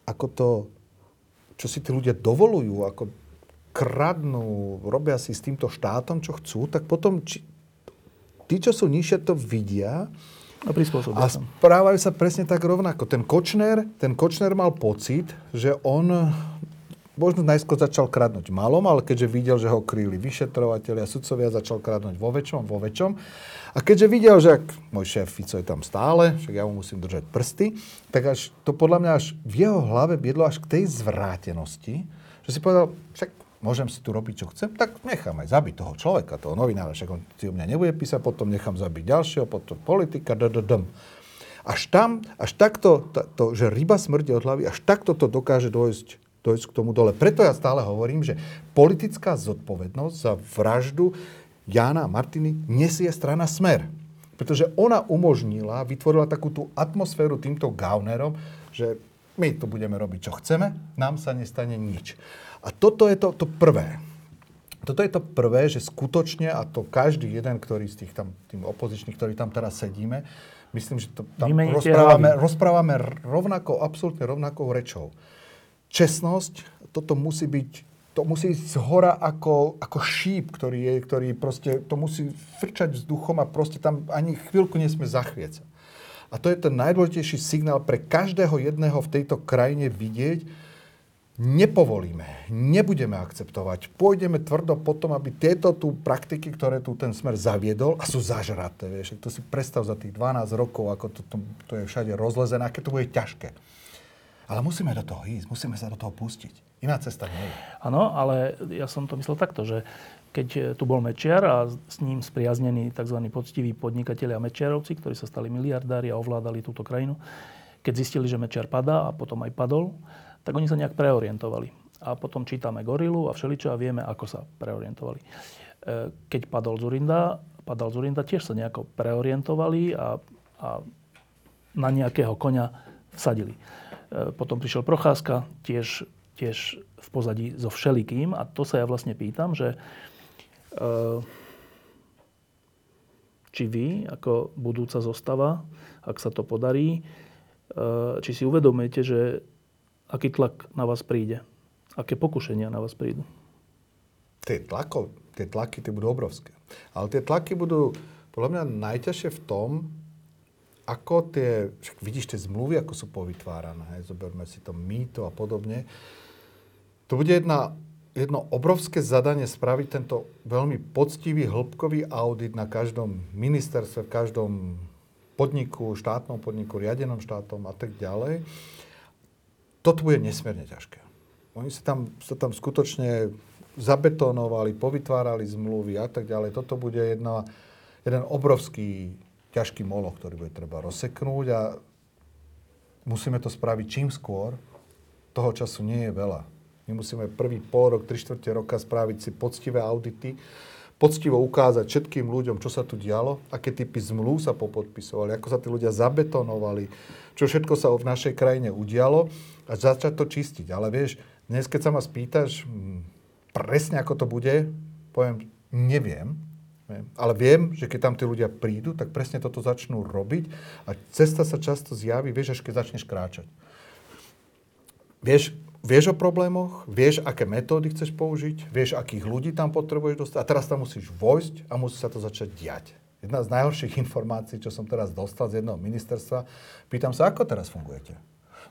ako to, čo si tí ľudia dovolujú, ako kradnú, robia si s týmto štátom, čo chcú, tak potom či, tí, čo sú nižšie, to vidia a a správajú sa presne tak rovnako. Ten Kočner, ten Kočner mal pocit, že on možno najskôr začal kradnúť malom, ale keďže videl, že ho kryli vyšetrovateľia, sudcovia, začal kradnúť vo väčšom, vo väčšom. A keďže videl, že ak môj šéf Fico je tam stále, však ja mu musím držať prsty, tak až to podľa mňa až v jeho hlave biedlo až k tej zvrátenosti, že si povedal, však môžem si tu robiť, čo chcem, tak nechám aj zabiť toho človeka, toho novinára, však on si o mňa nebude písať, potom nechám zabiť ďalšieho, potom politika, ddm. Až tam, až takto, to, to, že ryba smrdí od hlavy, až takto to dokáže dojsť, dojsť k tomu dole. Preto ja stále hovorím, že politická zodpovednosť za vraždu Jána a Martiny nesie strana Smer. Pretože ona umožnila, vytvorila takú tú atmosféru týmto gaunerom, že my tu budeme robiť, čo chceme, nám sa nestane nič. A toto je to, to prvé. Toto je to prvé, že skutočne, a to každý jeden, ktorý z tých tam, tým opozičných, ktorí tam teraz sedíme, myslím, že to tam rozprávame, rozprávame rovnako, absolútne rovnakou rečou. Čestnosť, toto musí byť to musí ísť z hora ako, ako šíp, ktorý je, ktorý proste, to musí frčať vzduchom a proste tam ani chvíľku nesme zachviecať. A to je ten najdôležitejší signál pre každého jedného v tejto krajine vidieť, nepovolíme, nebudeme akceptovať. Pôjdeme tvrdo potom, aby tieto tu praktiky, ktoré tu ten smer zaviedol, a sú zažraté, vieš, to si predstav za tých 12 rokov, ako to, to, to je všade rozlezené, aké to bude ťažké. Ale musíme do toho ísť, musíme sa do toho pustiť. Iná cesta nie je. Áno, ale ja som to myslel takto, že keď tu bol Mečiar a s ním spriaznení tzv. poctiví podnikatelia Mečiarovci, ktorí sa stali miliardári a ovládali túto krajinu, keď zistili, že Mečiar padá a potom aj padol, tak oni sa nejak preorientovali. A potom čítame Gorilu a všeličo a vieme, ako sa preorientovali. E, keď padol Zurinda, padal Zurinda, tiež sa nejako preorientovali a, a na nejakého koňa vsadili. E, potom prišiel Procházka, tiež, tiež v pozadí so všelikým. A to sa ja vlastne pýtam, že e, či vy, ako budúca zostava, ak sa to podarí, či si uvedomujete, že aký tlak na vás príde? Aké pokušenia na vás prídu? Tie, tlako, tie tlaky tie budú obrovské. Ale tie tlaky budú podľa mňa najťažšie v tom, ako tie, však vidíš tie zmluvy, ako sú povytvárané, hej, zoberme si to mýto a podobne. To bude jedna, jedno obrovské zadanie spraviť tento veľmi poctivý, hĺbkový audit na každom ministerstve, v každom podniku, štátnom podniku, riadenom štátom a tak ďalej toto bude nesmierne ťažké. Oni sa tam, sa tam skutočne zabetonovali, povytvárali zmluvy a tak ďalej. Toto bude jedna, jeden obrovský ťažký moloch, ktorý bude treba rozseknúť a musíme to spraviť čím skôr. Toho času nie je veľa. My musíme prvý pol rok, tri štvrte roka spraviť si poctivé audity, poctivo ukázať všetkým ľuďom, čo sa tu dialo, aké typy zmluv sa popodpisovali, ako sa tí ľudia zabetonovali, čo všetko sa v našej krajine udialo a začať to čistiť. Ale vieš, dnes keď sa ma spýtaš hm, presne ako to bude, poviem, neviem, ale viem, že keď tam tí ľudia prídu, tak presne toto začnú robiť a cesta sa často zjaví, vieš, až keď začneš kráčať. Vieš, vieš o problémoch, vieš, aké metódy chceš použiť, vieš, akých ľudí tam potrebuješ dostať a teraz tam musíš vojsť a musí sa to začať diať. Jedna z najhorších informácií, čo som teraz dostal z jedného ministerstva, pýtam sa, ako teraz fungujete?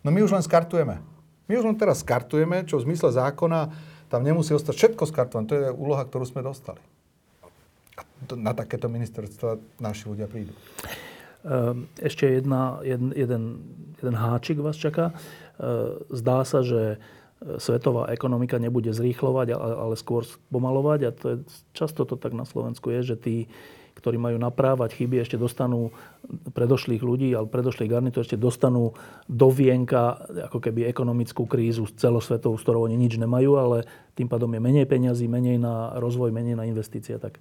No my už len skartujeme. My už len teraz skartujeme, čo v zmysle zákona tam nemusí ostať všetko skartované. To je úloha, ktorú sme dostali. Na takéto ministerstva naši ľudia prídu. Ehm, ešte jedna, jeden, jeden, jeden háčik vás čaká. Ehm, zdá sa, že svetová ekonomika nebude zrýchlovať, ale skôr pomalovať. A to je, často to tak na Slovensku je, že tí ktorí majú naprávať chyby, ešte dostanú predošlých ľudí, ale predošlých garnitúr ešte dostanú do vienka ako keby ekonomickú krízu celosvetovú, s ktorou oni nič nemajú, ale tým pádom je menej peňazí, menej na rozvoj, menej na investície. Tak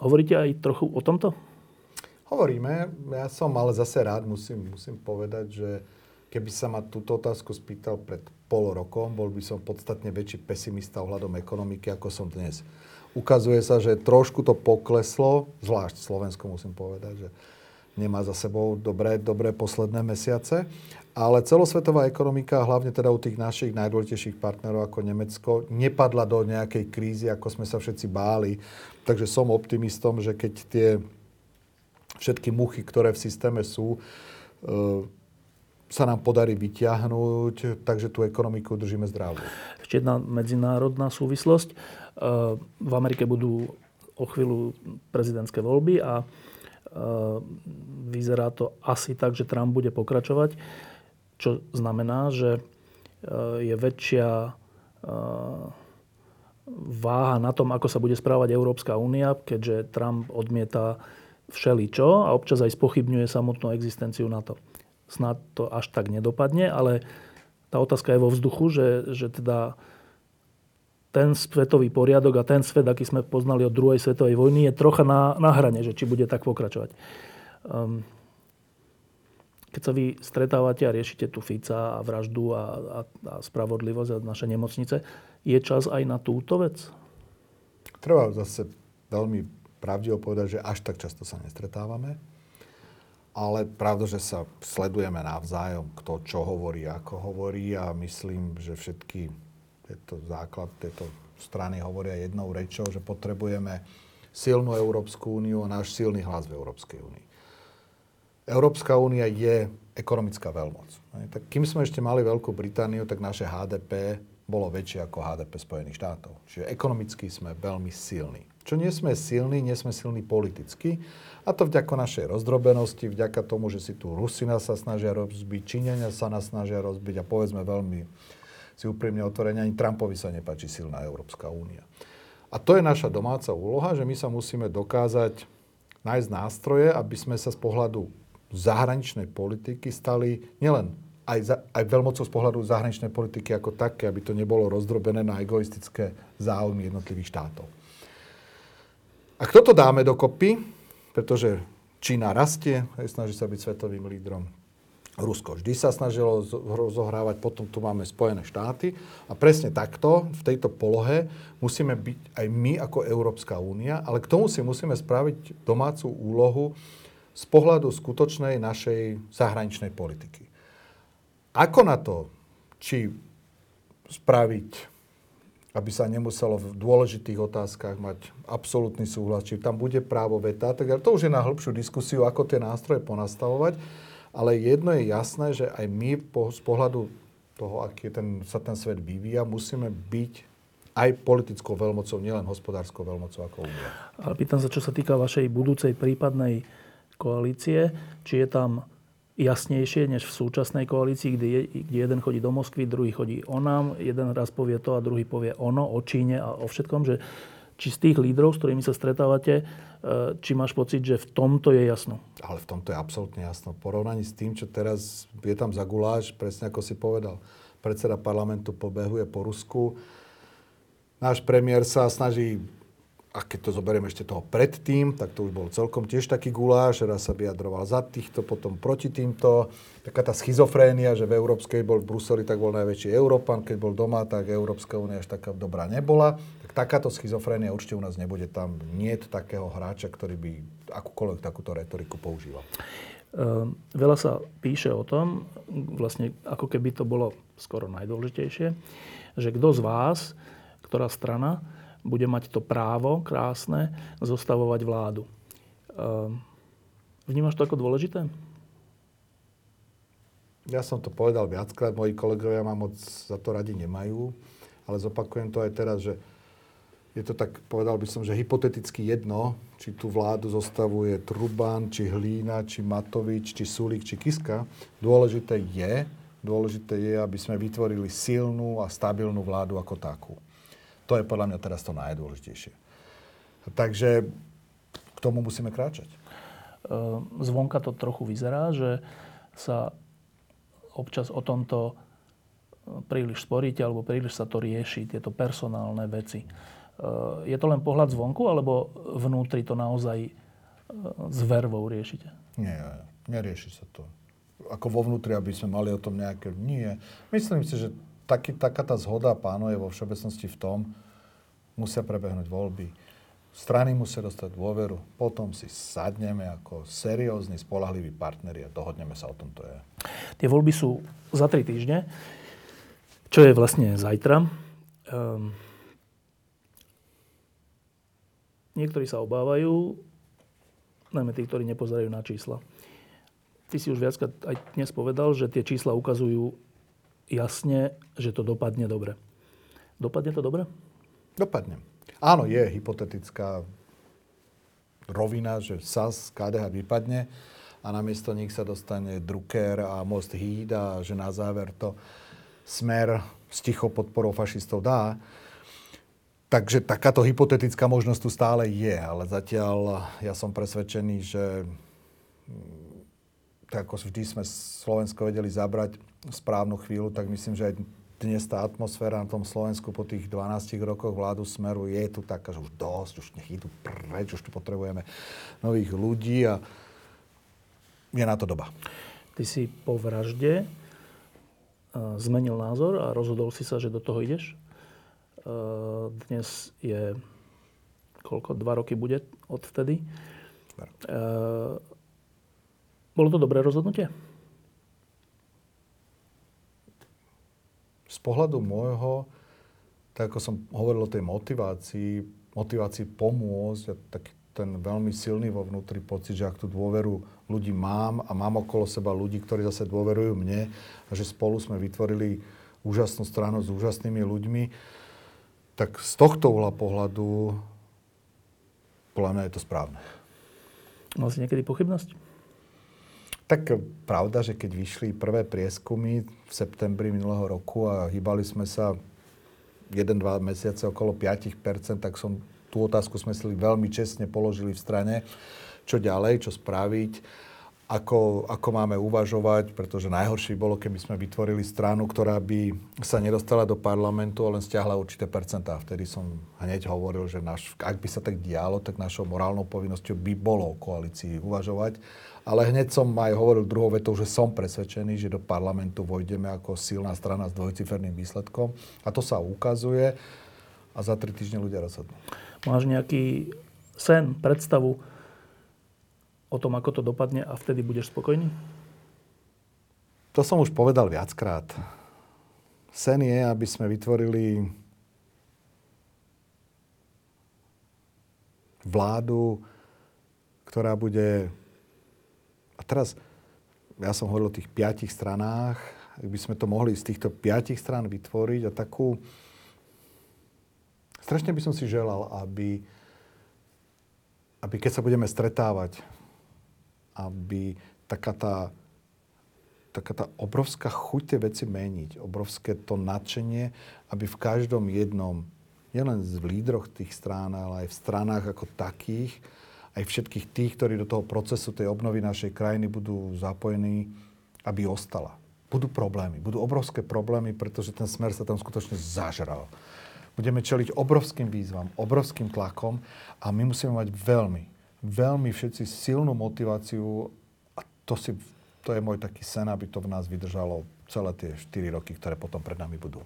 hovoríte aj trochu o tomto? Hovoríme. Ja som ale zase rád, musím, musím povedať, že keby sa ma túto otázku spýtal pred pol rokom, bol by som podstatne väčší pesimista ohľadom ekonomiky, ako som dnes ukazuje sa, že trošku to pokleslo, zvlášť Slovensko musím povedať, že, nemá za sebou dobré, dobré posledné mesiace. Ale celosvetová ekonomika, hlavne teda u tých našich najdôležitejších partnerov ako Nemecko, nepadla do nejakej krízy, ako sme sa všetci báli. Takže som optimistom, že keď tie všetky muchy, ktoré v systéme sú, e, sa nám podarí vyťahnuť, takže tú ekonomiku držíme zdravú. Ešte jedna medzinárodná súvislosť. E, v Amerike budú o chvíľu prezidentské voľby a vyzerá to asi tak, že Trump bude pokračovať čo znamená, že e, je väčšia e, váha na tom, ako sa bude správať Európska únia, keďže Trump odmieta všeličo a občas aj spochybňuje samotnú existenciu NATO. Snad to až tak nedopadne, ale tá otázka je vo vzduchu, že, že teda ten svetový poriadok a ten svet, aký sme poznali od druhej svetovej vojny, je trocha na, na hrane, že či bude tak pokračovať. Um, keď sa vy stretávate a riešite tu Fica a vraždu a, a, a spravodlivosť a naše nemocnice, je čas aj na túto vec? Treba zase veľmi pravdivo povedať, že až tak často sa nestretávame. Ale pravda, že sa sledujeme navzájom, kto čo hovorí, ako hovorí a myslím, že všetky tieto základ tejto strany hovoria jednou rečou, že potrebujeme silnú Európsku úniu a náš silný hlas v Európskej únii. Európska únia je ekonomická veľmoc. Tak kým sme ešte mali Veľkú Britániu, tak naše HDP bolo väčšie ako HDP Spojených štátov. Čiže ekonomicky sme veľmi silní. Čo nie sme silní, nie sme silní politicky. A to vďaka našej rozdrobenosti, vďaka tomu, že si tu Rusina sa snažia rozbiť, Číňania sa nás snažia rozbiť a povedzme veľmi si úprimne otvorene, ani Trumpovi sa nepáči silná Európska únia. A to je naša domáca úloha, že my sa musíme dokázať nájsť nástroje, aby sme sa z pohľadu zahraničnej politiky stali nielen aj, za, aj veľmocou z pohľadu zahraničnej politiky ako také, aby to nebolo rozdrobené na egoistické záujmy jednotlivých štátov. A kto to dáme dokopy, pretože Čína rastie, snaží sa byť svetovým lídrom. Rusko vždy sa snažilo zohrávať, potom tu máme Spojené štáty a presne takto, v tejto polohe musíme byť aj my ako Európska únia, ale k tomu si musíme spraviť domácu úlohu, z pohľadu skutočnej našej zahraničnej politiky. Ako na to, či spraviť, aby sa nemuselo v dôležitých otázkach mať absolútny súhlas, či tam bude právo veta, tak to už je na hĺbšiu diskusiu, ako tie nástroje ponastavovať. Ale jedno je jasné, že aj my po, z pohľadu toho, aký ten, sa ten svet vyvíja, musíme byť aj politickou veľmocou, nielen hospodárskou veľmocou ako Únia. Ale pýtam sa, čo sa týka vašej budúcej prípadnej koalície, či je tam jasnejšie než v súčasnej koalícii, kde, je, kde jeden chodí do Moskvy, druhý chodí o nám, jeden raz povie to a druhý povie ono, o Číne a o všetkom, že či z tých lídrov, s ktorými sa stretávate, e, či máš pocit, že v tomto je jasno? Ale v tomto je absolútne jasno. V porovnaní s tým, čo teraz je tam za guláš, presne ako si povedal, predseda parlamentu pobehuje po Rusku. Náš premiér sa snaží a keď to zoberieme ešte toho predtým, tak to už bol celkom tiež taký guláš, raz sa vyjadroval za týchto, potom proti týmto. Taká tá schizofrénia, že v Európskej bol v Bruseli, tak bol najväčší Európan, keď bol doma, tak Európska únia až taká dobrá nebola. Tak takáto schizofrénia určite u nás nebude tam. Nie je takého hráča, ktorý by akúkoľvek takúto retoriku používal. Uh, veľa sa píše o tom, vlastne ako keby to bolo skoro najdôležitejšie, že kto z vás, ktorá strana, bude mať to právo krásne zostavovať vládu. Ehm, vnímaš to ako dôležité? Ja som to povedal viackrát, moji kolegovia ma moc za to radi nemajú, ale zopakujem to aj teraz, že je to tak, povedal by som, že hypoteticky jedno, či tú vládu zostavuje Truban, či Hlína, či Matovič, či Sulík, či Kiska. Dôležité je, dôležité je, aby sme vytvorili silnú a stabilnú vládu ako takú. To je podľa mňa teraz to najdôležitejšie. Takže k tomu musíme kráčať. Ehm, zvonka to trochu vyzerá, že sa občas o tomto e, príliš sporíte alebo príliš sa to rieši, tieto personálne veci. Ehm, je to len pohľad zvonku, alebo vnútri to naozaj s vervou riešite? Nie, nerieši sa to. Ako vo vnútri, aby sme mali o tom nejaké... Nie. Myslím si, že taký, taká tá zhoda pánuje vo všeobecnosti v tom, musia prebehnúť voľby. Strany musia dostať dôveru, potom si sadneme ako seriózni, spolahliví partneri a dohodneme sa o tom, to je. Tie voľby sú za tri týždne, čo je vlastne zajtra. Um, niektorí sa obávajú, najmä tí, ktorí nepozerajú na čísla. Ty si už viackrát aj dnes povedal, že tie čísla ukazujú jasne, že to dopadne dobre. Dopadne to dobre? Dopadne. Áno, je hypotetická rovina, že SAS, KDH vypadne a namiesto nich sa dostane Drucker a Most Híd a že na záver to smer s tichou podporou fašistov dá. Takže takáto hypotetická možnosť tu stále je, ale zatiaľ ja som presvedčený, že mm, tak ako vždy sme Slovensko vedeli zabrať správnu chvíľu, tak myslím, že aj dnes tá atmosféra na tom Slovensku po tých 12 rokoch vládu Smeru je tu taká, že už dosť, už nech idú preč, už tu potrebujeme nových ľudí a je na to doba. Ty si po vražde uh, zmenil názor a rozhodol si sa, že do toho ideš. Uh, dnes je koľko? Dva roky bude od vtedy. Uh, bolo to dobré rozhodnutie? Z pohľadu môjho, tak ako som hovoril o tej motivácii, motivácii pomôcť a tak ten veľmi silný vo vnútri pocit, že ak tú dôveru ľudí mám a mám okolo seba ľudí, ktorí zase dôverujú mne a že spolu sme vytvorili úžasnú stranu s úžasnými ľuďmi, tak z tohto uhla pohľadu podľa mňa je to správne. Mal si niekedy pochybnosť? Tak pravda, že keď vyšli prvé prieskumy v septembri minulého roku a hýbali sme sa 1-2 mesiace okolo 5%, tak som tú otázku sme si veľmi čestne položili v strane, čo ďalej, čo spraviť, ako, ako máme uvažovať, pretože najhoršie bolo, keby sme vytvorili stranu, ktorá by sa nedostala do parlamentu a len stiahla určité percentá. Vtedy som hneď hovoril, že naš, ak by sa tak dialo, tak našou morálnou povinnosťou by bolo o koalícii uvažovať ale hneď som aj hovoril druhou vetou, že som presvedčený, že do parlamentu vojdeme ako silná strana s dvojciferným výsledkom. A to sa ukazuje a za tri týždne ľudia rozhodnú. Máš nejaký sen, predstavu o tom, ako to dopadne a vtedy budeš spokojný? To som už povedal viackrát. Sen je, aby sme vytvorili vládu, ktorá bude a teraz, ja som hovoril o tých piatich stranách, ak by sme to mohli z týchto piatich strán vytvoriť a takú... Strašne by som si želal, aby, aby keď sa budeme stretávať, aby taká tá, taká tá obrovská chuť tie veci meniť, obrovské to nadšenie, aby v každom jednom, nielen v lídroch tých strán, ale aj v stranách ako takých, aj všetkých tých, ktorí do toho procesu tej obnovy našej krajiny budú zapojení, aby ostala. Budú problémy, budú obrovské problémy, pretože ten smer sa tam skutočne zažral. Budeme čeliť obrovským výzvam, obrovským tlakom a my musíme mať veľmi, veľmi všetci silnú motiváciu a to, si, to je môj taký sen, aby to v nás vydržalo celé tie 4 roky, ktoré potom pred nami budú.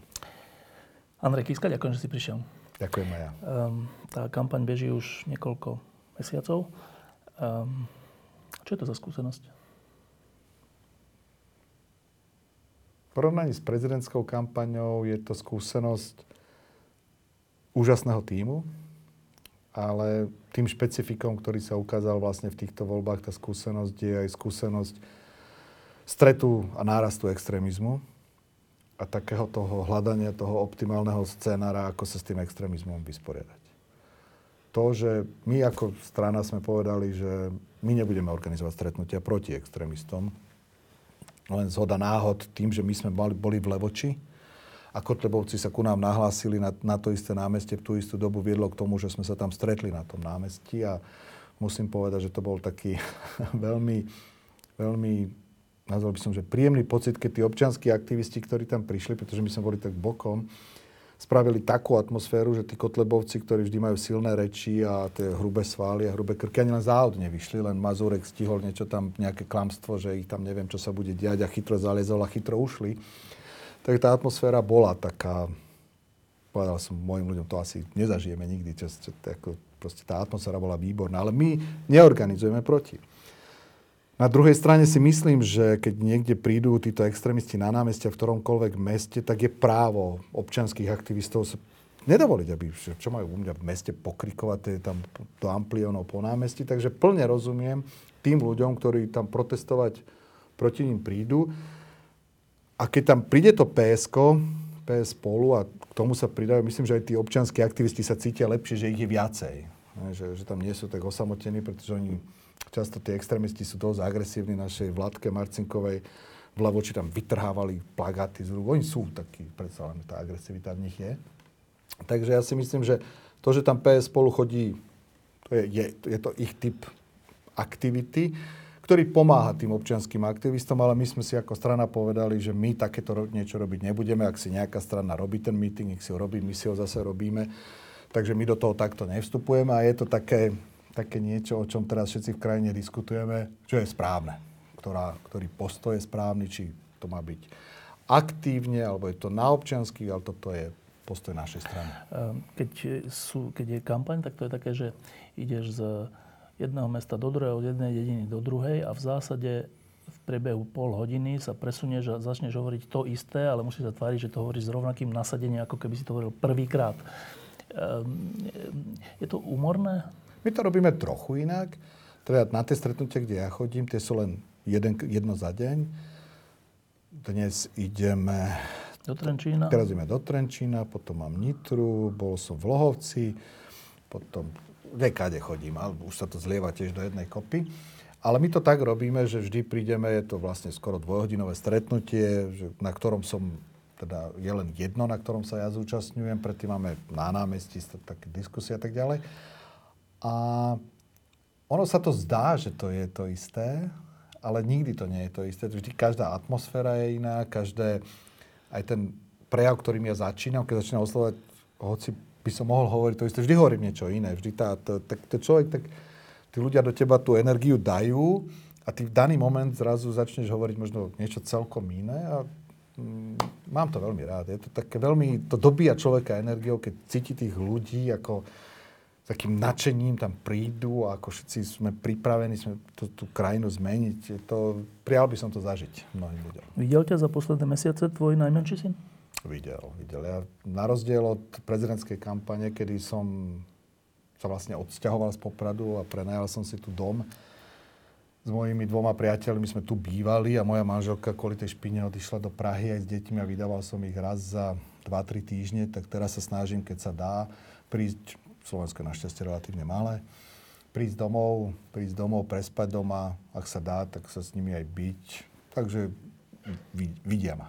Andrej Kiska, ďakujem, že si prišiel. Ďakujem aj ja. Um, tá kampaň beží už niekoľko mesiacov. Um, čo je to za skúsenosť? V porovnaní s prezidentskou kampaňou je to skúsenosť úžasného týmu, ale tým špecifikom, ktorý sa ukázal vlastne v týchto voľbách, tá skúsenosť je aj skúsenosť stretu a nárastu extrémizmu a takého toho hľadania toho optimálneho scénára, ako sa s tým extrémizmom vysporiadať to, že my ako strana sme povedali, že my nebudeme organizovať stretnutia proti extrémistom. Len zhoda náhod tým, že my sme boli v Levoči a Kotlebovci sa ku nám nahlásili na, na to isté námestie v tú istú dobu viedlo k tomu, že sme sa tam stretli na tom námestí a musím povedať, že to bol taký veľmi, veľmi nazval by som, že príjemný pocit, keď tí občianskí aktivisti, ktorí tam prišli, pretože my sme boli tak bokom, spravili takú atmosféru, že tí kotlebovci, ktorí vždy majú silné reči a tie hrubé svaly a hrubé krky, ani len záhod nevyšli, len Mazurek stihol niečo tam, nejaké klamstvo, že ich tam neviem, čo sa bude diať a chytro zaliezol a chytro ušli. Tak tá atmosféra bola taká, povedal som mojim ľuďom, to asi nezažijeme nikdy, čo, čo, ako, proste tá atmosféra bola výborná. Ale my neorganizujeme proti. Na druhej strane si myslím, že keď niekde prídu títo extrémisti na námestia v ktoromkoľvek meste, tak je právo občanských aktivistov sa nedovoliť, aby, čo majú u mňa v meste pokrikovať, to je tam do amplionov po námestí. Takže plne rozumiem tým ľuďom, ktorí tam protestovať proti ním prídu. A keď tam príde to PSK, PS spolu a k tomu sa pridajú, myslím, že aj tí občanskí aktivisti sa cítia lepšie, že ich je viacej. Že, že tam nie sú tak osamotení, pretože oni Často tí extrémisti sú dosť agresívni. Našej Vládke Marcinkovej v Lavoči tam vytrhávali plagáty z rúk. Oni sú takí, predsa len tá agresivita v nich je. Takže ja si myslím, že to, že tam PS spolu chodí, to je, je, je to ich typ aktivity, ktorý pomáha tým občianským aktivistom, ale my sme si ako strana povedali, že my takéto niečo robiť nebudeme. Ak si nejaká strana robí ten meeting, nech si ho robí, my si ho zase robíme. Takže my do toho takto nevstupujeme a je to také, také niečo, o čom teraz všetci v krajine diskutujeme, čo je správne. Ktorá, ktorý postoj je správny, či to má byť aktívne, alebo je to na občiansky, ale toto je postoj našej strany. Ehm, keď, sú, keď je kampaň, tak to je také, že ideš z jedného mesta do druhého, z jednej dediny do druhej a v zásade v priebehu pol hodiny sa presunieš a začneš hovoriť to isté, ale musíš sa tváriť, že to hovoríš s rovnakým nasadením, ako keby si to hovoril prvýkrát. Um, je to úmorné? My to robíme trochu inak. Teda na tie stretnutia, kde ja chodím, tie sú len jeden, jedno za deň. Dnes ideme... Do Trenčína? Teraz ideme do Trenčína, potom mám Nitru, bol som v Lohovci, potom dekade chodím, ale už sa to zlieva tiež do jednej kopy. Ale my to tak robíme, že vždy prídeme, je to vlastne skoro dvojhodinové stretnutie, na ktorom som, teda je len jedno, na ktorom sa ja zúčastňujem, predtým máme na námestí také diskusie a tak ďalej. A ono sa to zdá, že to je to isté, ale nikdy to nie je to isté. Vždy každá atmosféra je iná, každé, aj ten prejav, ktorým ja začínam, keď začínam oslovať, hoci by som mohol hovoriť to isté, vždy hovorím niečo iné. Vždy tá, to, tak, to človek, tak tí ľudia do teba tú energiu dajú a ty v daný moment zrazu začneš hovoriť možno niečo celkom iné a mm, mám to veľmi rád. Je to také veľmi, to dobíja človeka energiou, keď cíti tých ľudí, ako takým nadšením tam prídu a ako všetci sme pripravení sme tú, tú krajinu zmeniť. Je to, prijal by som to zažiť mnohým ľuďom. Videl ťa za posledné mesiace tvoj najmenší syn? Videl, videl. Ja na rozdiel od prezidentskej kampane, kedy som sa vlastne odsťahoval z Popradu a prenajal som si tu dom s mojimi dvoma priateľmi sme tu bývali a moja manželka kvôli tej špine odišla do Prahy aj s deťmi a vydával som ich raz za 2-3 týždne, tak teraz sa snažím, keď sa dá, prísť Slovensko je našťastie relatívne malé. Prísť domov, prísť domov, prespať doma, ak sa dá, tak sa s nimi aj byť. Takže vidia ma.